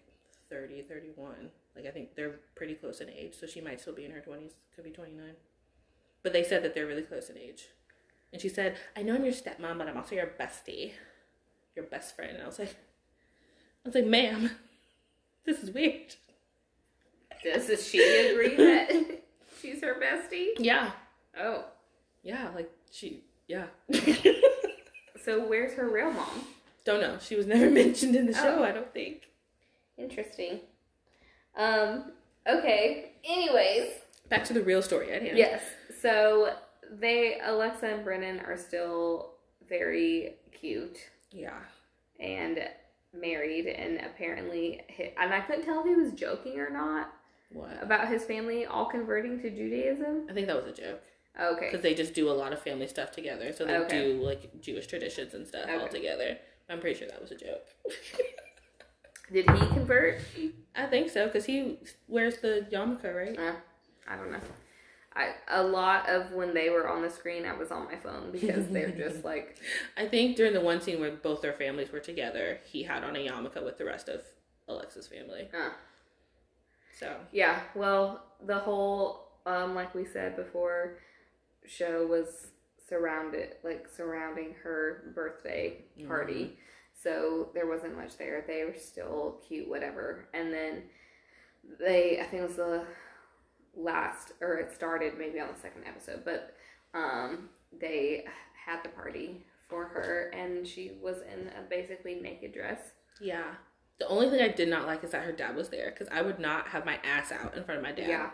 30, 31. Like I think they're pretty close in age, so she might still be in her twenties. Could be twenty nine. But they said that they're really close in age. And she said, "I know I'm your stepmom, but I'm also your bestie, your best friend." And I was like, "I was like, ma'am, this is weird." Does she agree that she's her bestie? Yeah, Oh, yeah, like she, yeah. so where's her real mom? don't know. She was never mentioned in the show. Oh. I don't think. Interesting. Um. Okay. Anyways, Back to the real story at hand. yes. So they, Alexa and Brennon, are still very cute Yeah. and married, and apparently, hi- and I couldn't tell if he was joking or not What? about his family all converting to Judaism. I think that was a joke. Okay. because they just do a lot of family stuff together. So they Okay. do like Jewish traditions and stuff all together. I'm pretty sure that was a joke. Did he convert? I think so because he wears the yarmulke, right? Uh, I don't know. I a lot of when they were on the screen, I was on my phone because they're just like, I think during the one scene where both their families were together, he had on a yarmulke with the rest of Alexa's family. uh. So yeah. Well, the whole um, like we said before, show was surrounded like surrounding her birthday party. So there wasn't much there. They were still cute, whatever. And then they, I think it was the last, or it started maybe on the second episode, but um, they had the party for her, and she was in a basically naked dress. yeah, the only thing I did not like is that her dad was there because I would not have my ass out in front of my dad. Yeah,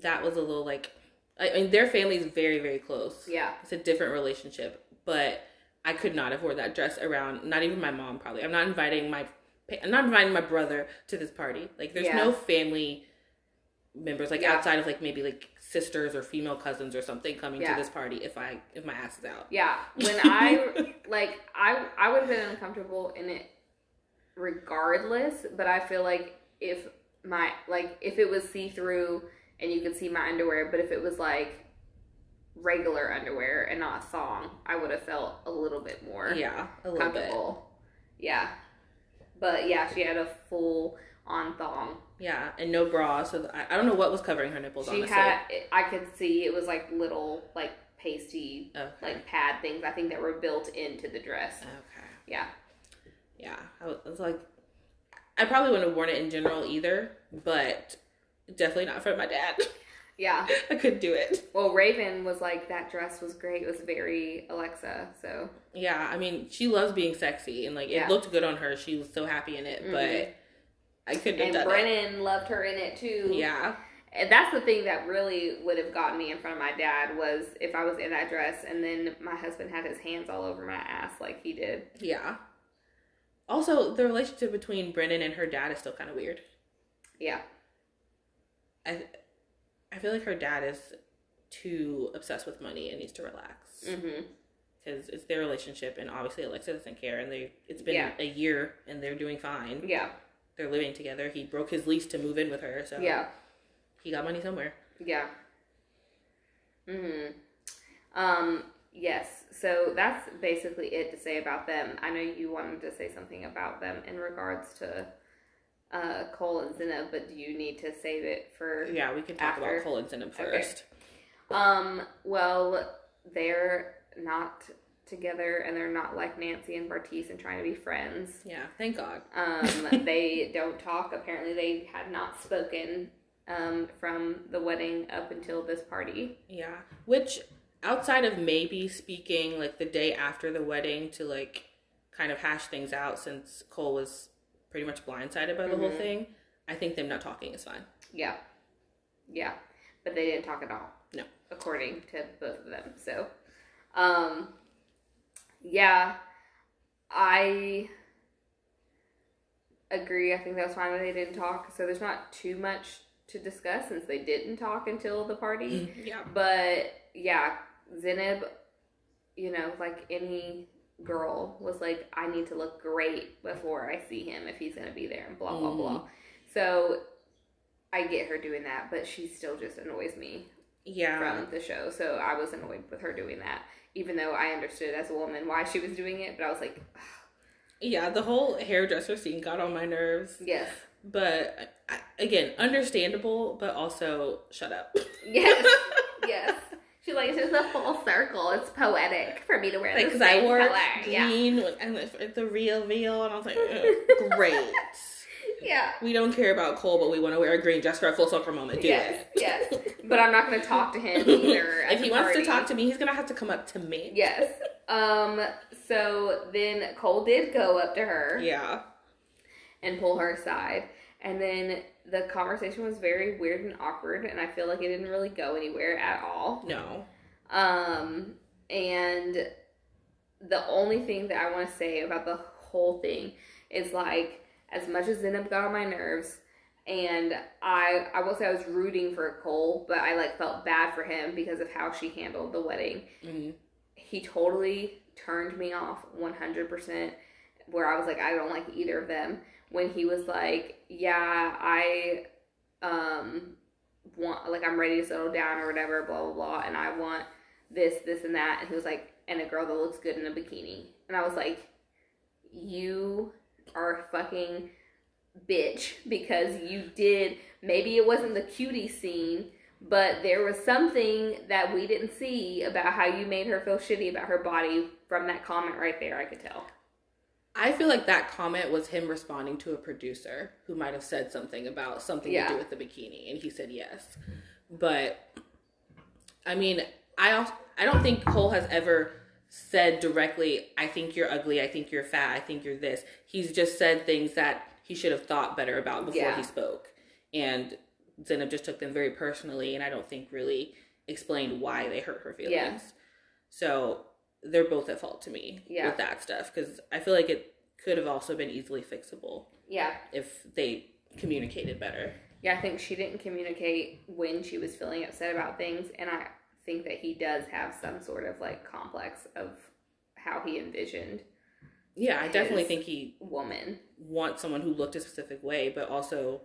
that was a little like, I mean, their family is very very close. yeah, It's a different relationship, but I could not have wore that dress around. Not even my mom, probably. I'm not inviting my. I'm not inviting my brother to this party. Like, there's Yeah. no family members like Yeah. outside of like maybe like sisters or female cousins or something coming Yeah. to this party. If I if my ass is out. yeah. When I like, I I would have been uncomfortable in it regardless. But I feel like if my like if it was see through and you could see my underwear, but if it was like regular underwear and not a thong, I would have felt a little bit more Yeah, a little bit. comfortable. Yeah. But yeah, she had a full on thong. Yeah, and no bra. So I, I don't know what was covering her nipples. She honestly. had I could see it was like little like pasty Okay. like pad things I think that were built into the dress. Okay. Yeah. Yeah, I was, like, I probably wouldn't have worn it in general either, but definitely not for my dad. Yeah. I couldn't do it. Well, Raven was like that dress was great. It was very Alexa. So Yeah, I mean, she loves being sexy, and like Yeah. it looked good on her. She was so happy in it, Mhm. but I couldn't have and done Brennon loved her in it too. Yeah, And that's the thing that really would have gotten me in front of my dad was if I was in that dress and then my husband had his hands all over my ass like he did. yeah. Also, the relationship between Brennon and her dad is still kind of weird. Yeah. I, I feel like her dad is too obsessed with money and needs to relax Mm-hmm. because it's their relationship, and obviously Alexa doesn't care, and they it's been Yeah. a year and they're doing fine. Yeah. They're living together. He broke his lease to move in with her, so Yeah. he got money somewhere. Yeah. Mhm. Um. Yes. So that's basically it to say about them. I know you wanted to say something about them in regards to uh, Cole and Zena, but do you need to save it for? Yeah, we can talk After. about Cole and Okay. first. Um. Well, they're not together, and they're not like Nancy and Bartise and trying to be friends. Yeah, thank God. Um, they don't talk. Apparently, they had not spoken um, from the wedding up until this party. Yeah, which outside of maybe speaking like the day after the wedding to like kind of hash things out since Cole was pretty much blindsided by the whole Mhm. thing, I think them not talking is fine. Yeah. Yeah, but they didn't talk at all. No. according to both of them. So, um, yeah, I agree. I think that was fine that they didn't talk. So there's not too much to discuss since they didn't talk until the party. Yeah. But yeah, Zanab, you know, like any girl, was like, I need to look great before I see him if he's gonna be there and blah blah Mhm. blah. So I get her doing that, but she still just annoys me Yeah. from the show. So I was annoyed with her doing that, even though I understood as a woman why she was doing it. But I was like, Yeah, the whole hairdresser scene got on my nerves. yes, But again, understandable, but also shut up. yes, yes. She's like, it's just a full circle. It's poetic for me to wear Like, because I wore color. Yeah, green and the, the real veil, and I was like, great. yeah. We don't care about Cole, but we want to wear a green just for a full circle moment. Do yes, it. yes. But I'm not going to talk to him either. if he wants to talk to me, he's gonna have to come up to me. Yes. Um. So then Cole did go up to her Yeah. and pull her aside, and then the conversation was very weird and awkward, and I feel like it didn't really go anywhere at all. No. Um. And the only thing that I want to say about the whole thing is like, as much as Zanab got on my nerves, and I I won't say I was rooting for Cole, but I like felt bad for him because of how she handled the wedding. Mm. he totally turned me off 100% where i was like i don't like either of them when he was like yeah i um want like i'm ready to settle down or whatever blah blah blah and i want this this and that and he was like and a girl that looks good in a bikini and i was like you are fucking bitch because you did maybe it wasn't the cutie scene but there was something that we didn't see about how you made her feel shitty about her body from that comment right there. I could tell. I feel like that comment was him responding to a producer who might have said something about something Yeah. to do with the bikini, and he said yes. But I mean, I also, I don't think Cole has ever said directly, "I think you're ugly. I think you're fat. I think you're this." He's just said things that he should have thought better about before Yeah. he spoke, and Zanab just took them very personally, and I don't think really explained why they hurt her feelings. Yeah. So they're both at fault to me Yeah. with that stuff because I feel like it could have also been easily fixable Yeah. if they communicated better. Yeah, I think she didn't communicate when she was feeling upset about things. And I think that he does have some sort of like complex of how he envisioned Yeah, I definitely think he woman. wants someone who looked a specific way, but also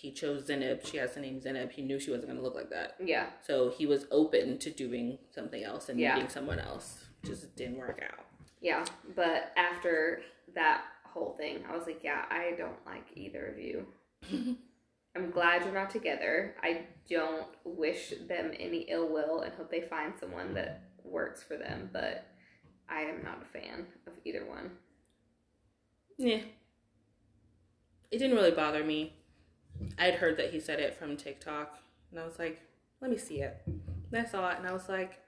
he chose Zanab. She has the name Zanab. He knew she wasn't going to look like that. Yeah. So he was open to doing something else and Yeah. meeting someone else. Just didn't work out. Yeah. But after that whole thing, I was like, yeah, I don't like either of you. I'm glad you're not together. I don't wish them any ill will and hope they find someone that works for them, but I am not a fan of either one. Yeah. It didn't really bother me. I'd heard that he said it from TikTok, and I was like, let me see it. And I saw it, and I was like,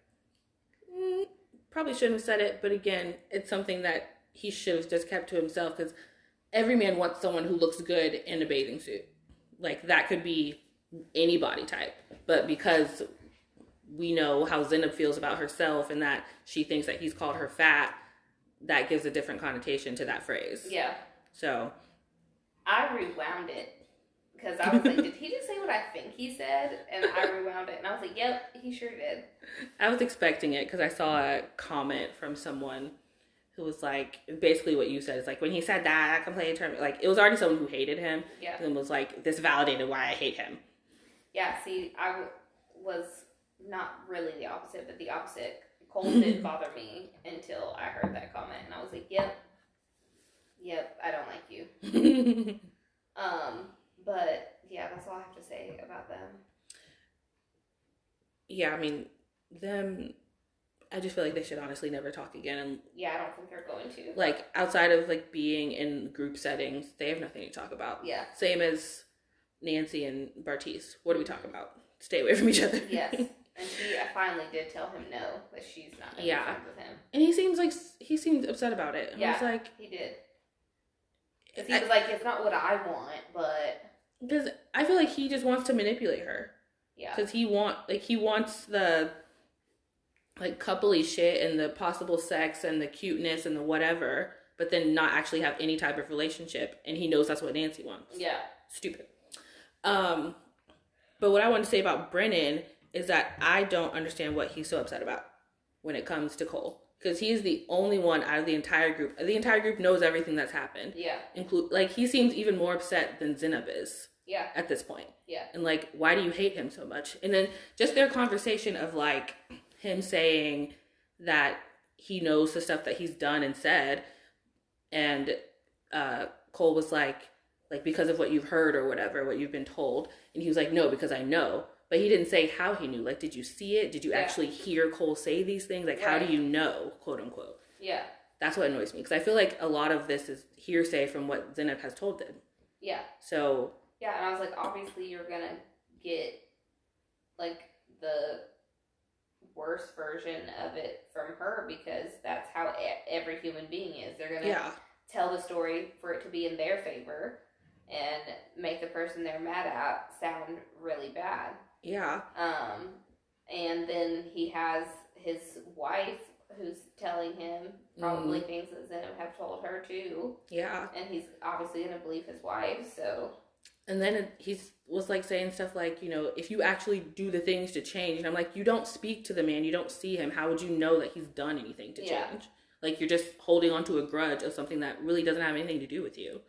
mm, probably shouldn't have said it, but again, it's something that he should have just kept to himself because every man wants someone who looks good in a bathing suit. Like, that could be any body type, but because we know how Zanab feels about herself and that she thinks that he's called her fat, that gives a different connotation to that phrase. Yeah. So I rewound it because I was like, did he just say what I think he said? And I rewound it and I was like, yep, he sure did. I was expecting it because I saw a comment from someone who was like, basically what you said is like when he said that, I complained completely turned like it was already someone who hated him Yeah. and was like, this validated why I hate him. Yeah, see, I w- was not really the opposite, but the opposite. Cole didn't bother me until I heard that comment, and I was like, "Yep, yep, I don't like you." Um, but yeah, that's all I have to say about them. yeah, I mean them. I just feel like they should honestly never talk again. And Yeah, I don't think they're going to. like outside of like being in group settings, they have nothing to talk about. Yeah. Same as Nancy and Bartise. What do we talk about? Stay away from each other. Yes, and she I finally did tell him no that she's not gonna Yeah. with him. And he seems like he seemed upset about it. And I Yeah. was like, He did. he was like, "It's not what I want, but because I feel like he just wants to manipulate her Yeah. because he want like he wants the like coupley shit and the possible sex and the cuteness and the whatever, but then not actually have any type of relationship. And he knows that's what Nancy wants. Yeah. Stupid. Um, but what I want to say about Brennon is that I don't understand what he's so upset about when it comes to Cole because he's the only one out of the entire group. The entire group knows everything that's happened. Yeah. Include like he seems even more upset than Zanab is Yeah. at this point. Yeah. and like why do you hate him so much? And then just their conversation of like him saying that he knows the stuff that he's done and said and uh cole was like like because of what you've heard or whatever what you've been told. And he was like no because i know. But he didn't say how he knew. Like did you see it? Did you Yeah. actually hear cole say these things? Like how do you know? quote unquote. Yeah. that's what annoys me because i feel like a lot of this is hearsay from what Zanab has told them. Yeah. so Yeah. And I was like, obviously, you're gonna get like the worst version of it from her because that's how every human being is. They're gonna yeah tell the story for it to be in their favor and make the person they're mad at sound really bad. yeah Um, and then he has his wife who's telling him probably things that Zanab have told her too, yeah and he's obviously gonna believe his wife. So And then he was like saying stuff like, you know, if you actually do the things to change, and I'm like, you don't speak to the man, you don't see him. How would you know that he's done anything to Yeah. change? Like you're just holding on to a grudge of something that really doesn't have anything to do with you.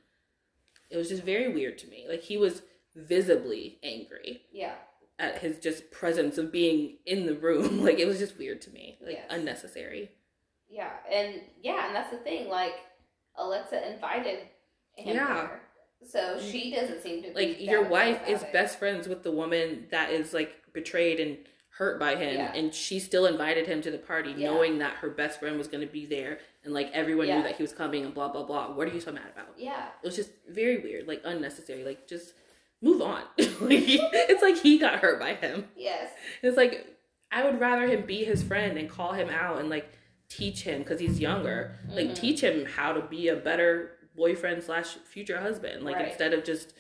It was just very weird to me. Like he was visibly angry yeah, at his just presence of being in the room. Like it was just weird to me. Like Yes. unnecessary. yeah, and yeah, and that's the thing. Like Alexa invited him Yeah. there, so she doesn't seem to Like your wife is it. best friends with the woman that is like betrayed and hurt by him Yeah. and she still invited him to the party Yeah. knowing that her best friend was going to be there and like everyone Yeah. knew that he was coming and blah blah blah what are you so mad about Yeah, it was just very weird like unnecessary like just move on like, it's like he got hurt by him yes, it's like i would rather him be his friend and call him out and like teach him because he's younger like Mhm. teach him how to be a better boyfriend slash future husband like Right. instead of just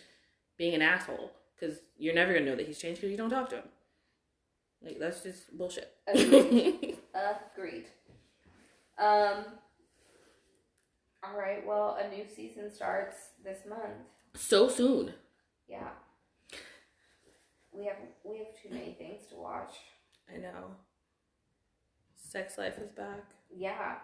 being an asshole because you're never gonna know that he's changed because you don't talk to him like that's just bullshit Agreed. Agreed. Um. All right. Well, a new season starts this month. so soon Yeah. We have we have too many things to watch. i know sex life is back Yeah.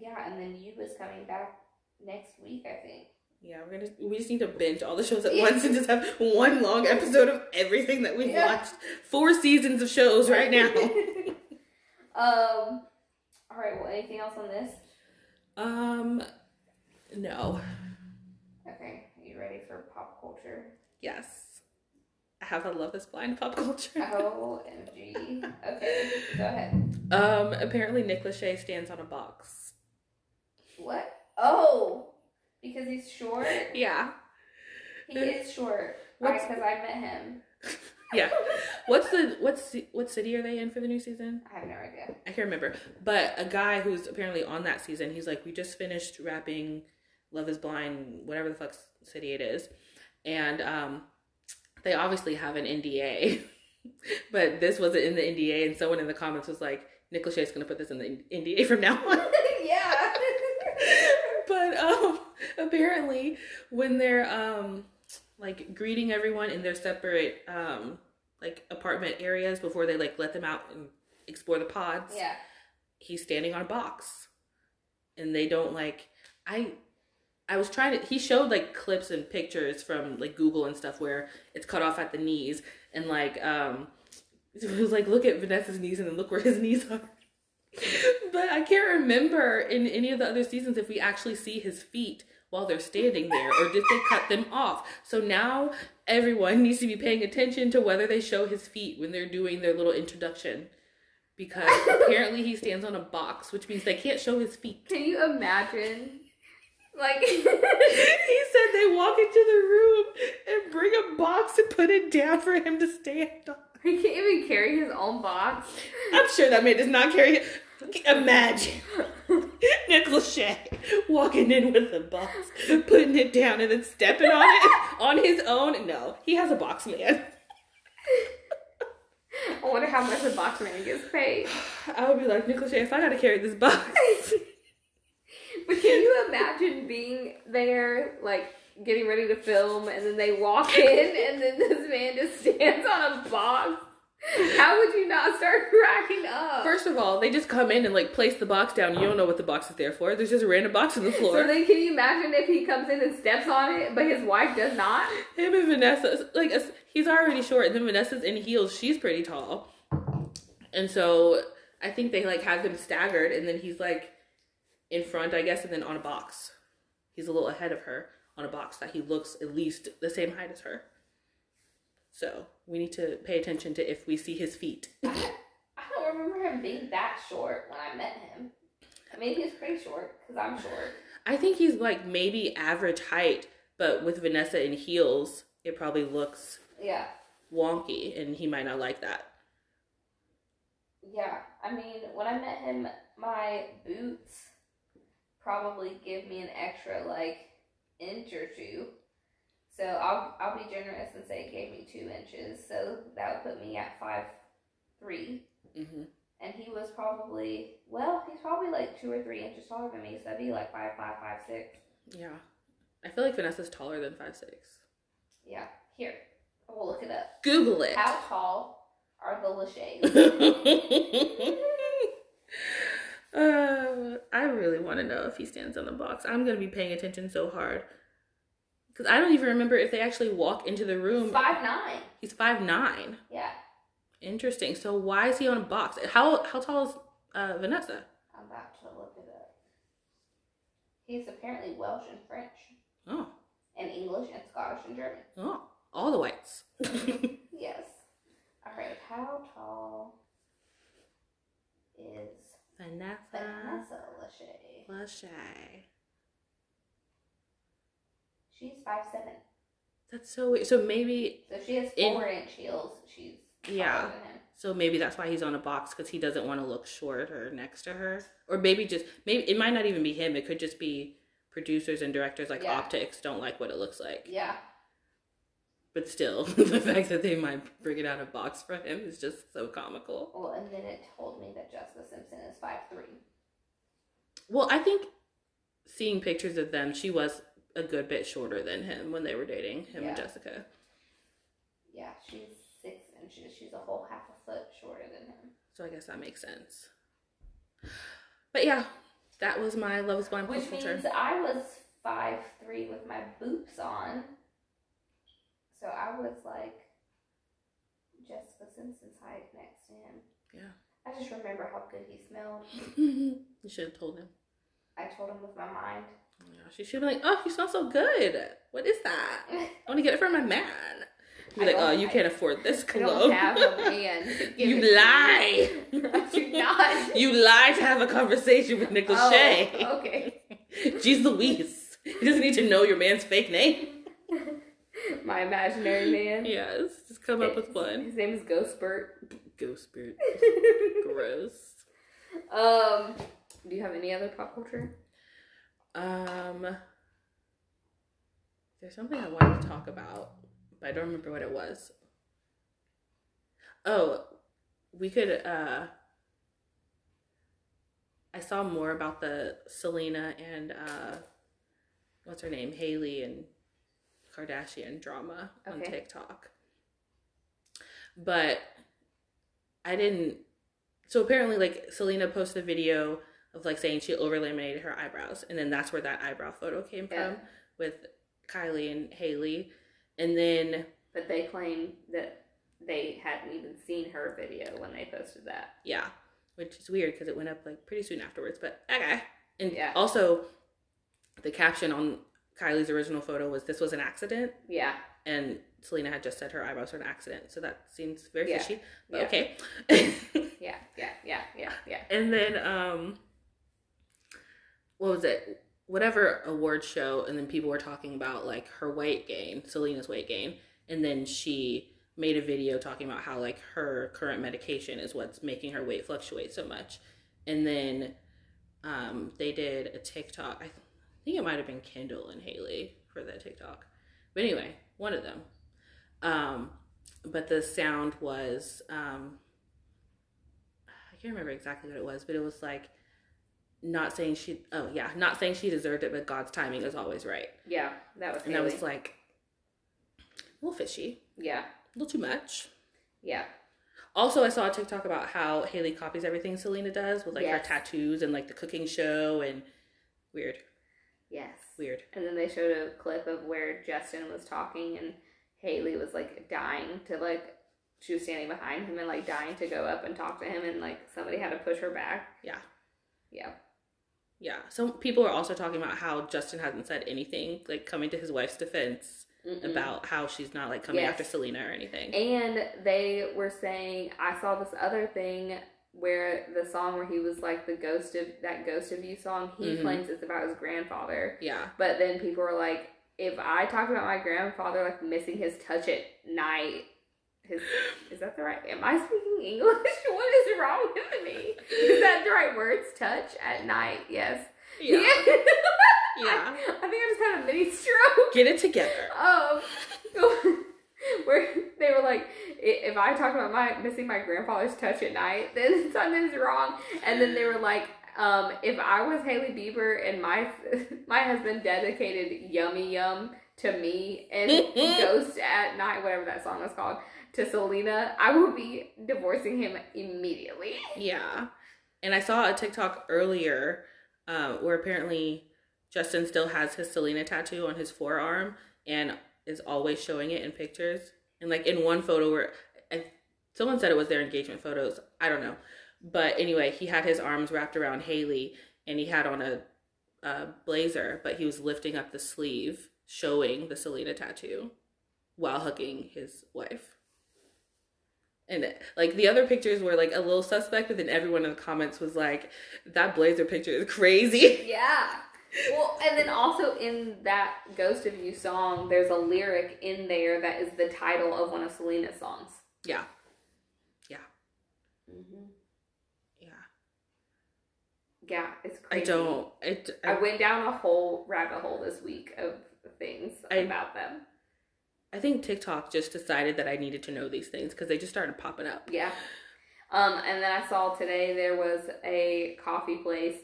Yeah, and then you is coming back next week, I think. yeah we're gonna we just need to binge all the shows at once and just have one long episode of everything that we've Yeah. watched four seasons of shows right now um. All right. Well, anything else on this? um no Okay. Are you ready for pop culture? Yes. I have a Love is Blind pop culture. OMG. Okay. Go ahead. Um, apparently Nick Lachey stands on a box. What? Oh, because he's short. Yeah. He is short. What's- Because I met him. Yeah. What's the what's what city are they in for the new season? I have no idea. I can't remember. But a guy who's apparently on that season, he's like, we just finished wrapping Love is Blind, whatever the fuck city it is. And um they obviously have an NDA. but this wasn't in the NDA and someone in the comments was like, Nick Lachey's gonna put this in the NDA from now on. yeah. but um apparently when they're um like greeting everyone in their separate um like apartment areas before they like let them out and explore the pods yeah. he's standing on a box and they don't like i i was trying to he showed like clips and pictures from like google and stuff where it's cut off at the knees and like um it was like look at vanessa's knees and then look where his knees are but i can't remember in any of the other seasons if we actually see his feet while they're standing there or did they cut them off so now everyone needs to be paying attention to whether they show his feet when they're doing their little introduction because apparently he stands on a box, which means they can't show his feet. Can you imagine? Like, he said they walk into the room and bring a box and put it down for him to stand on. he can't even carry his own box. I'm sure that man does not carry it. Imagine. Nick Lachey walking in with the box, putting it down, and then stepping on it on his own. No, he has a box man. I wonder how much a box man gets paid. I would be like, Nick Lachey, if I gotta carry this box. But can you imagine being there, like getting ready to film, and then they walk in, and then this man just stands on a box? How would you not start cracking up? First of all, they just come in and like place the box down. You don't know what the box is there for. There's just a random box on the floor. so then, can you imagine if he comes in and steps on it, but his wife does not? Him and Vanessa, like he's already short, and then Vanessa's in heels. She's pretty tall, and so I think they like have him staggered, and then he's like in front, I guess, and then on a box. He's a little ahead of her on a box that he looks at least the same height as her. So we need to pay attention to if we see his feet. I don't remember him being that short when I met him. I mean, he's pretty short because I'm short. I think he's like maybe average height, but with Vanessa in heels, it probably looks Yeah, wonky, and he might not like that. yeah. I mean, when I met him, my boots probably give me an extra like inch or two. So I'll I'll be generous and say it gave me two inches. So that would put me at five three. hmm And he was probably well, he's probably like two or three inches taller than me. So that'd be like five five five six. Yeah, I feel like Vanessa's taller than five six. Yeah. Here, we'll look it up. Google it. How tall are the Lachey's? uh, I really want to know if he stands on the box. I'm gonna be paying attention so hard because I don't even remember if they actually walk into the room. Five nine. He's five nine. Yeah. Interesting. So why is he on a box? How how tall is uh, Vanessa? I'm about to look it up. He's apparently Welsh and French, Oh, and English and Scottish and German. oh, all the whites. Yes. All right. How tall is Vanessa Vanessa Lachey? Lachey. She's five seven. That's so weird. So maybe So she has In- four inch heels. She's Yeah. than him. So maybe that's why he's on a box because he doesn't want to look short or next to her, or maybe just maybe it might not even be him. It could just be producers and directors like Yeah. optics don't like what it looks like. Yeah. But still, the fact that they might bring it out of box for him is just so comical. Well, and then it told me that Jessica Simpson is five three. Well, I think seeing pictures of them, she was a good bit shorter than him when they were dating him and Jessica. Yeah, she's six inches. She's a whole half a foot shorter than him. So I guess that makes sense. But yeah, that was my Love is Blind Which culture. means I was five three with my boots on. So I was like Jessica Simpson's height next to him. Yeah. I just remember how good he smelled. you should have told him. I told him with my mind. Yeah, she should be like, "Oh, you smell so good. What is that? I want to get it for my man." Be I like, "Oh, you I- can't afford this cologne." don't have a man. to give You lie. do not. you lie to have a conversation with Lachey. Oh, okay. Jeez Louise. He doesn't need to know your man's fake name. My imaginary man. Yes, just come up with one. His name is Ghost Bert. Ghost spirit. Gross. um, do you have any other pop culture? Um, there's something I wanted to talk about, but I don't remember what it was. Oh, we could. uh I saw more about the Selena and uh what's her name, Hailey and Kardashian drama on Okay. TikTok, but I didn't. So apparently, like Selena posted a video of like saying she over laminated her eyebrows, and then that's where that eyebrow photo came Yeah. from with Kylie and Hailey, and then But they claim that they hadn't even seen her video when they posted that. yeah, which is weird because it went up like pretty soon afterwards. But okay, and Yeah. also the caption on Kylie's original photo was "This was an accident," Yeah. and Selena had just said her eyebrows were an accident, so that seems very Yeah. fishy. But Yeah. okay. Yeah. Yeah. Yeah. Yeah. Yeah. And then um what was it? Whatever award show and then people were talking about like her weight gain, Selena's weight gain, and then she made a video talking about how like her current medication is what's making her weight fluctuate so much. And then um, they did a TikTok. I think it might have been Kendall and Hailey for that TikTok. But anyway, one of them. Um, but the sound was um, I can't remember exactly what it was, but it was like not saying she oh yeah, not saying she deserved it, but God's timing is always right. Yeah, that was And Hailey. I was like a little fishy, yeah, a little too much. yeah, Also, I saw a TikTok about how Hailey copies everything Selena does with like her tattoos and like the cooking show and weird, yes. weird. And then they showed a clip of where Justin was talking and Hailey was like dying to like she was standing behind him and like dying to go up and talk to him and like somebody had to push her back. Yeah. Yeah. Yeah. Some people are also talking about how Justin hasn't said anything, like coming to his wife's defense Mm-mm. about how she's not like coming Yes. after Selena or anything. And they were saying I saw this other thing where the song where he was like the ghost of that ghost of you song, he Mhm. claims it's about his grandfather. yeah. But then people were like, if I talked about my grandfather like missing his touch at night, his is that the right? Am I speaking English? What is wrong with me? Is that the right words? Touch at night? Yes. Yeah. I, Yeah. I think I just had a mini stroke. Get it together. Um, where they were like, if I talk about my missing my grandfather's touch at night, then something's wrong. And then they were like, um, if I was Hailey Bieber and my my husband dedicated Yummy Yum to me and Ghost at Night, whatever that song was called, to Selena, I would be divorcing him immediately. Yeah. And I saw a TikTok earlier uh, where apparently Justin still has his Selena tattoo on his forearm and is always showing it in pictures. And like in one photo where I, someone said it was their engagement photos. I don't know. But anyway, he had his arms wrapped around Hailey and he had on a, a blazer, but he was lifting up the sleeve, showing the Selena tattoo while hugging his wife. And like the other pictures were like a little suspect, but then everyone in the comments was like, "That blazer picture is crazy." Yeah. Well, and then also in that Ghost of You song, there's a lyric in there that is the title of one of Selena's songs. Yeah, Mm-hmm. yeah. Yeah, it's crazy. I don't. It. I I, went down a whole rabbit hole this week of things I- about them. I think TikTok just decided that I needed to know these things because they just started popping up. Yeah. Um, and then I saw today there was a coffee place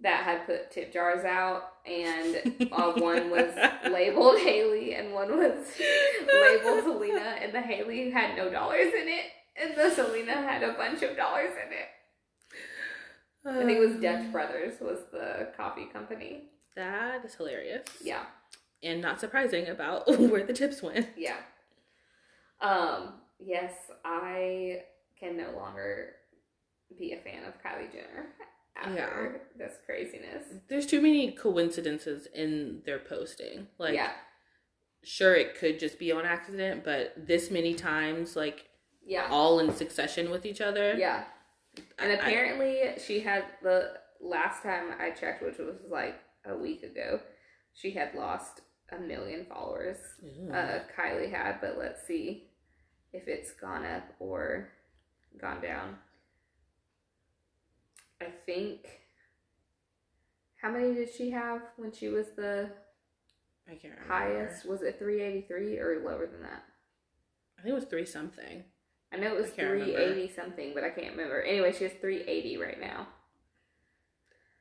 that had put tip jars out, and uh, one was labeled Hailey and one was labeled Selena, and the Hailey had no dollars in it, and the Selena had a bunch of dollars in it. I think it was Dutch Brothers was the coffee company. That is hilarious. Yeah, and not surprising about where the tips went. yeah. Um, yes, I can no longer be a fan of Kylie Jenner after this craziness. There's too many coincidences in their posting. Like, yeah, sure, it could just be on accident, but this many times, like yeah, all in succession with each other. yeah. And I- apparently, she had the last time I checked, which was like a week ago, she had lost a million followers. Uh, Kylie had, but let's see if it's gone up or gone down. I think. How many did she have when she was the I can't remember. highest? Was it 383 or lower than that? I think it was three something. I know it was I can't remember. 380 something, but I can't remember. Anyway, she has 380 right now.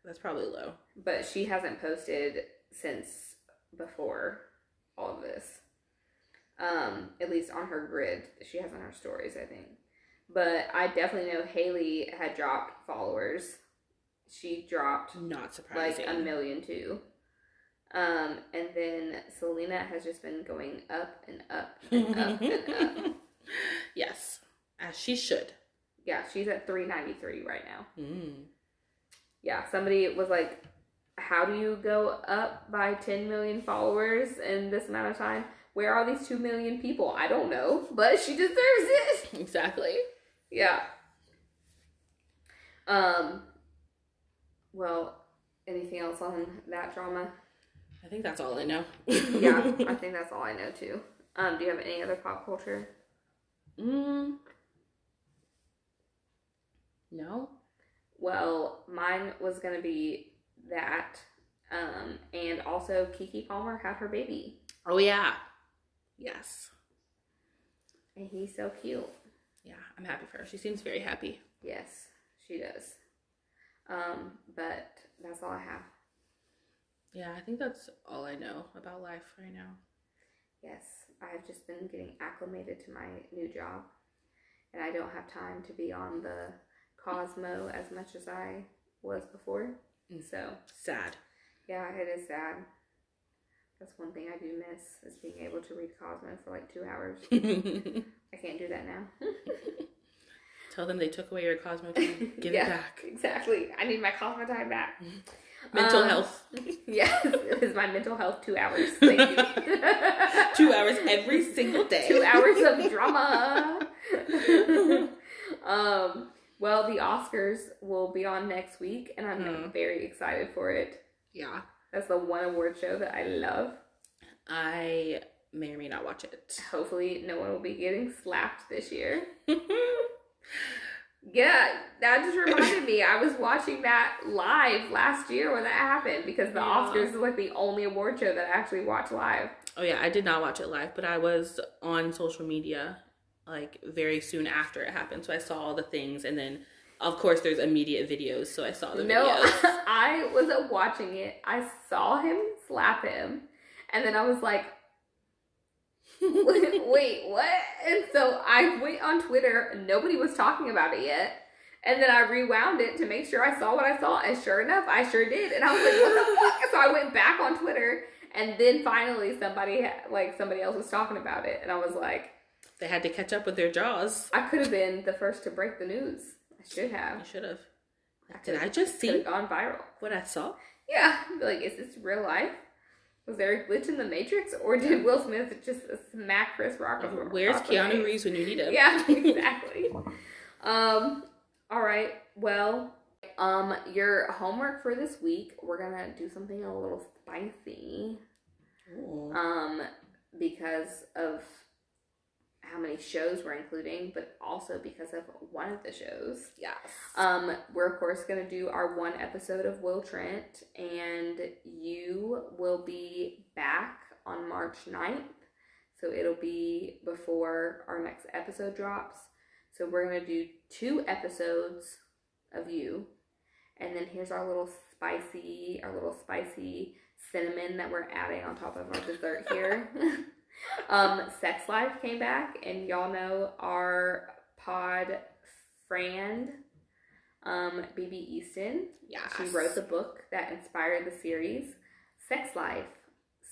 That's probably low. But she hasn't posted since before all of this. Um, at least on her grid. She has on her stories, I think. But I definitely know Hailey had dropped followers. She dropped Not like a million too. Um, and then Selena has just been going up and up and up and up. yes, as she should. Yeah, she's at 393 right now. Mm. Yeah, somebody was like, How do you go up by 10 million followers in this amount of time? Where are these 2 million people? I don't know, but she deserves it. Exactly. Yeah. Um, well, anything else on that drama? I think that's all I know. Yeah, I think that's all I know too. Um, do you have any other pop culture? mm. No. Well, mine was gonna be that, um, and also Keke Palmer had her baby, Oh yeah. Yes. and he's so cute. Yeah, I'm happy for her. She seems very happy. Yes, she does. Um, but that's all I have. Yeah, I think that's all I know about life right now. Yes, I've just been getting acclimated to my new job, and I don't have time to be on the Cosmo as much as I was before. Mm. So, Sad. yeah, it is sad. That's one thing I do miss is being able to read Cosmo for like two hours. I can't do that now. Tell them they took away your Cosmo time. Give Yeah. it back. exactly. I need my Cosmo time back. Mental Um, health. Yes, it is my mental health two hours. Two hours every single day. two hours of drama. um, well, the Oscars will be on next week, and I'm Hmm. very excited for it. Yeah. That's the one award show that I love. I may or may not watch it. Hopefully, no one will be getting slapped this year. Yeah, that just reminded me. I was watching that live last year when that happened because the Yeah. Oscars is like the only award show that I actually watch live. oh yeah, I did not watch it live, but I was on social media like very soon after it happened. So I saw all the things and then of course there's immediate videos, so I saw the No, videos. I was watching it. I saw him slap him, and then I was like, wait, wait, what? And so I went on Twitter. Nobody was talking about it yet. And then I rewound it to make sure I saw what I saw. And sure enough, I sure did. And I was like, what the fuck? So I went back on Twitter. And then finally somebody, like, somebody else was talking about it. And I was like, they had to catch up with their jaws. I could have been the first to break the news. I should have. I should have. Did I just see gone viral. what I saw? Yeah. Like, is this real life? Was there a glitch in the Matrix? Or did Will Smith just smack Chris Rock? over- Where's the Keanu? Reeves when you need him? Yeah, exactly. um, all right. Well, um, your homework for this week, we're gonna do something a little spicy. Ooh. Um, because of how many shows we're including, but also because of one of the shows. Yes. Um, we're of course gonna do our one episode of Will Trent, and you will be back on March 9th. So it'll be before our next episode drops. So we're gonna do two episodes of you. And then here's our little spicy, our little spicy cinnamon that we're adding on top of our dessert here. um, Sex Life came back, and y'all know our pod friend, um, BB Easton. yes. She wrote the book that inspired the series, Sex Life.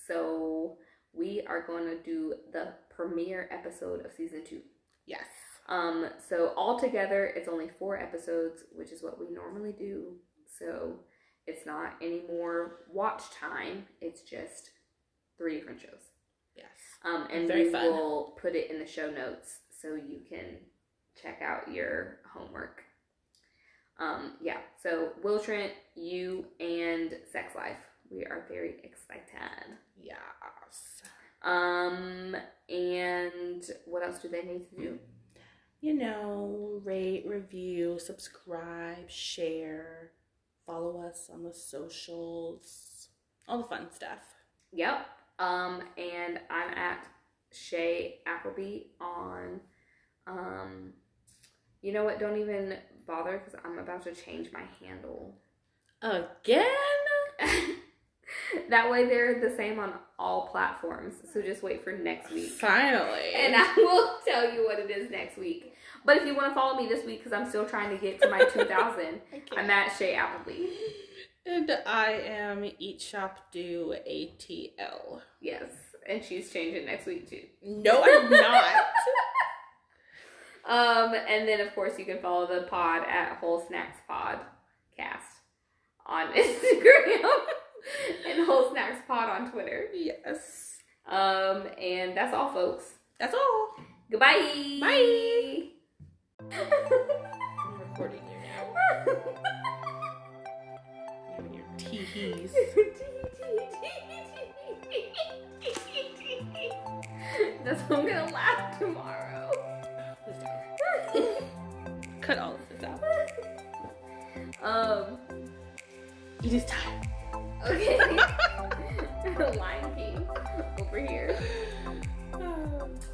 So we are going to do the premiere episode of season two. Yes. Um, so altogether, it's only four episodes, which is what we normally do. So it's not any more watch time. It's just three different shows. Um, and Very we fun. will put it in the show notes so you can check out your homework. Um, yeah. So Will Trent, you, and Sex Life. We are very excited. Yes. Um, and what else do they need to do? You know, rate, review, subscribe, share, follow us on the socials, all the fun stuff. Yep. Um, and I'm at Shay Appleby on. Um, you know what? Don't even bother because I'm about to change my handle. Again? that way they're the same on all platforms. So just wait for next week. Finally. And I will tell you what it is next week. But if you want to follow me this week, because I'm still trying to get to my 2000, I'm at Shay Appleby. And I am Eat Shop Do ATL. Yes. And she's changing next week too. No, I'm not. Um, and then of course you can follow the pod at Whole Snacks Podcast on Instagram and Whole Snacks Pod on Twitter. yes. Um, and that's all, folks. That's all. Goodbye. Bye. I'm recording you now. You and your teehees. That's how I'm gonna laugh tomorrow. Cut all of this out. Um, It is time. okay. The Lion King over here.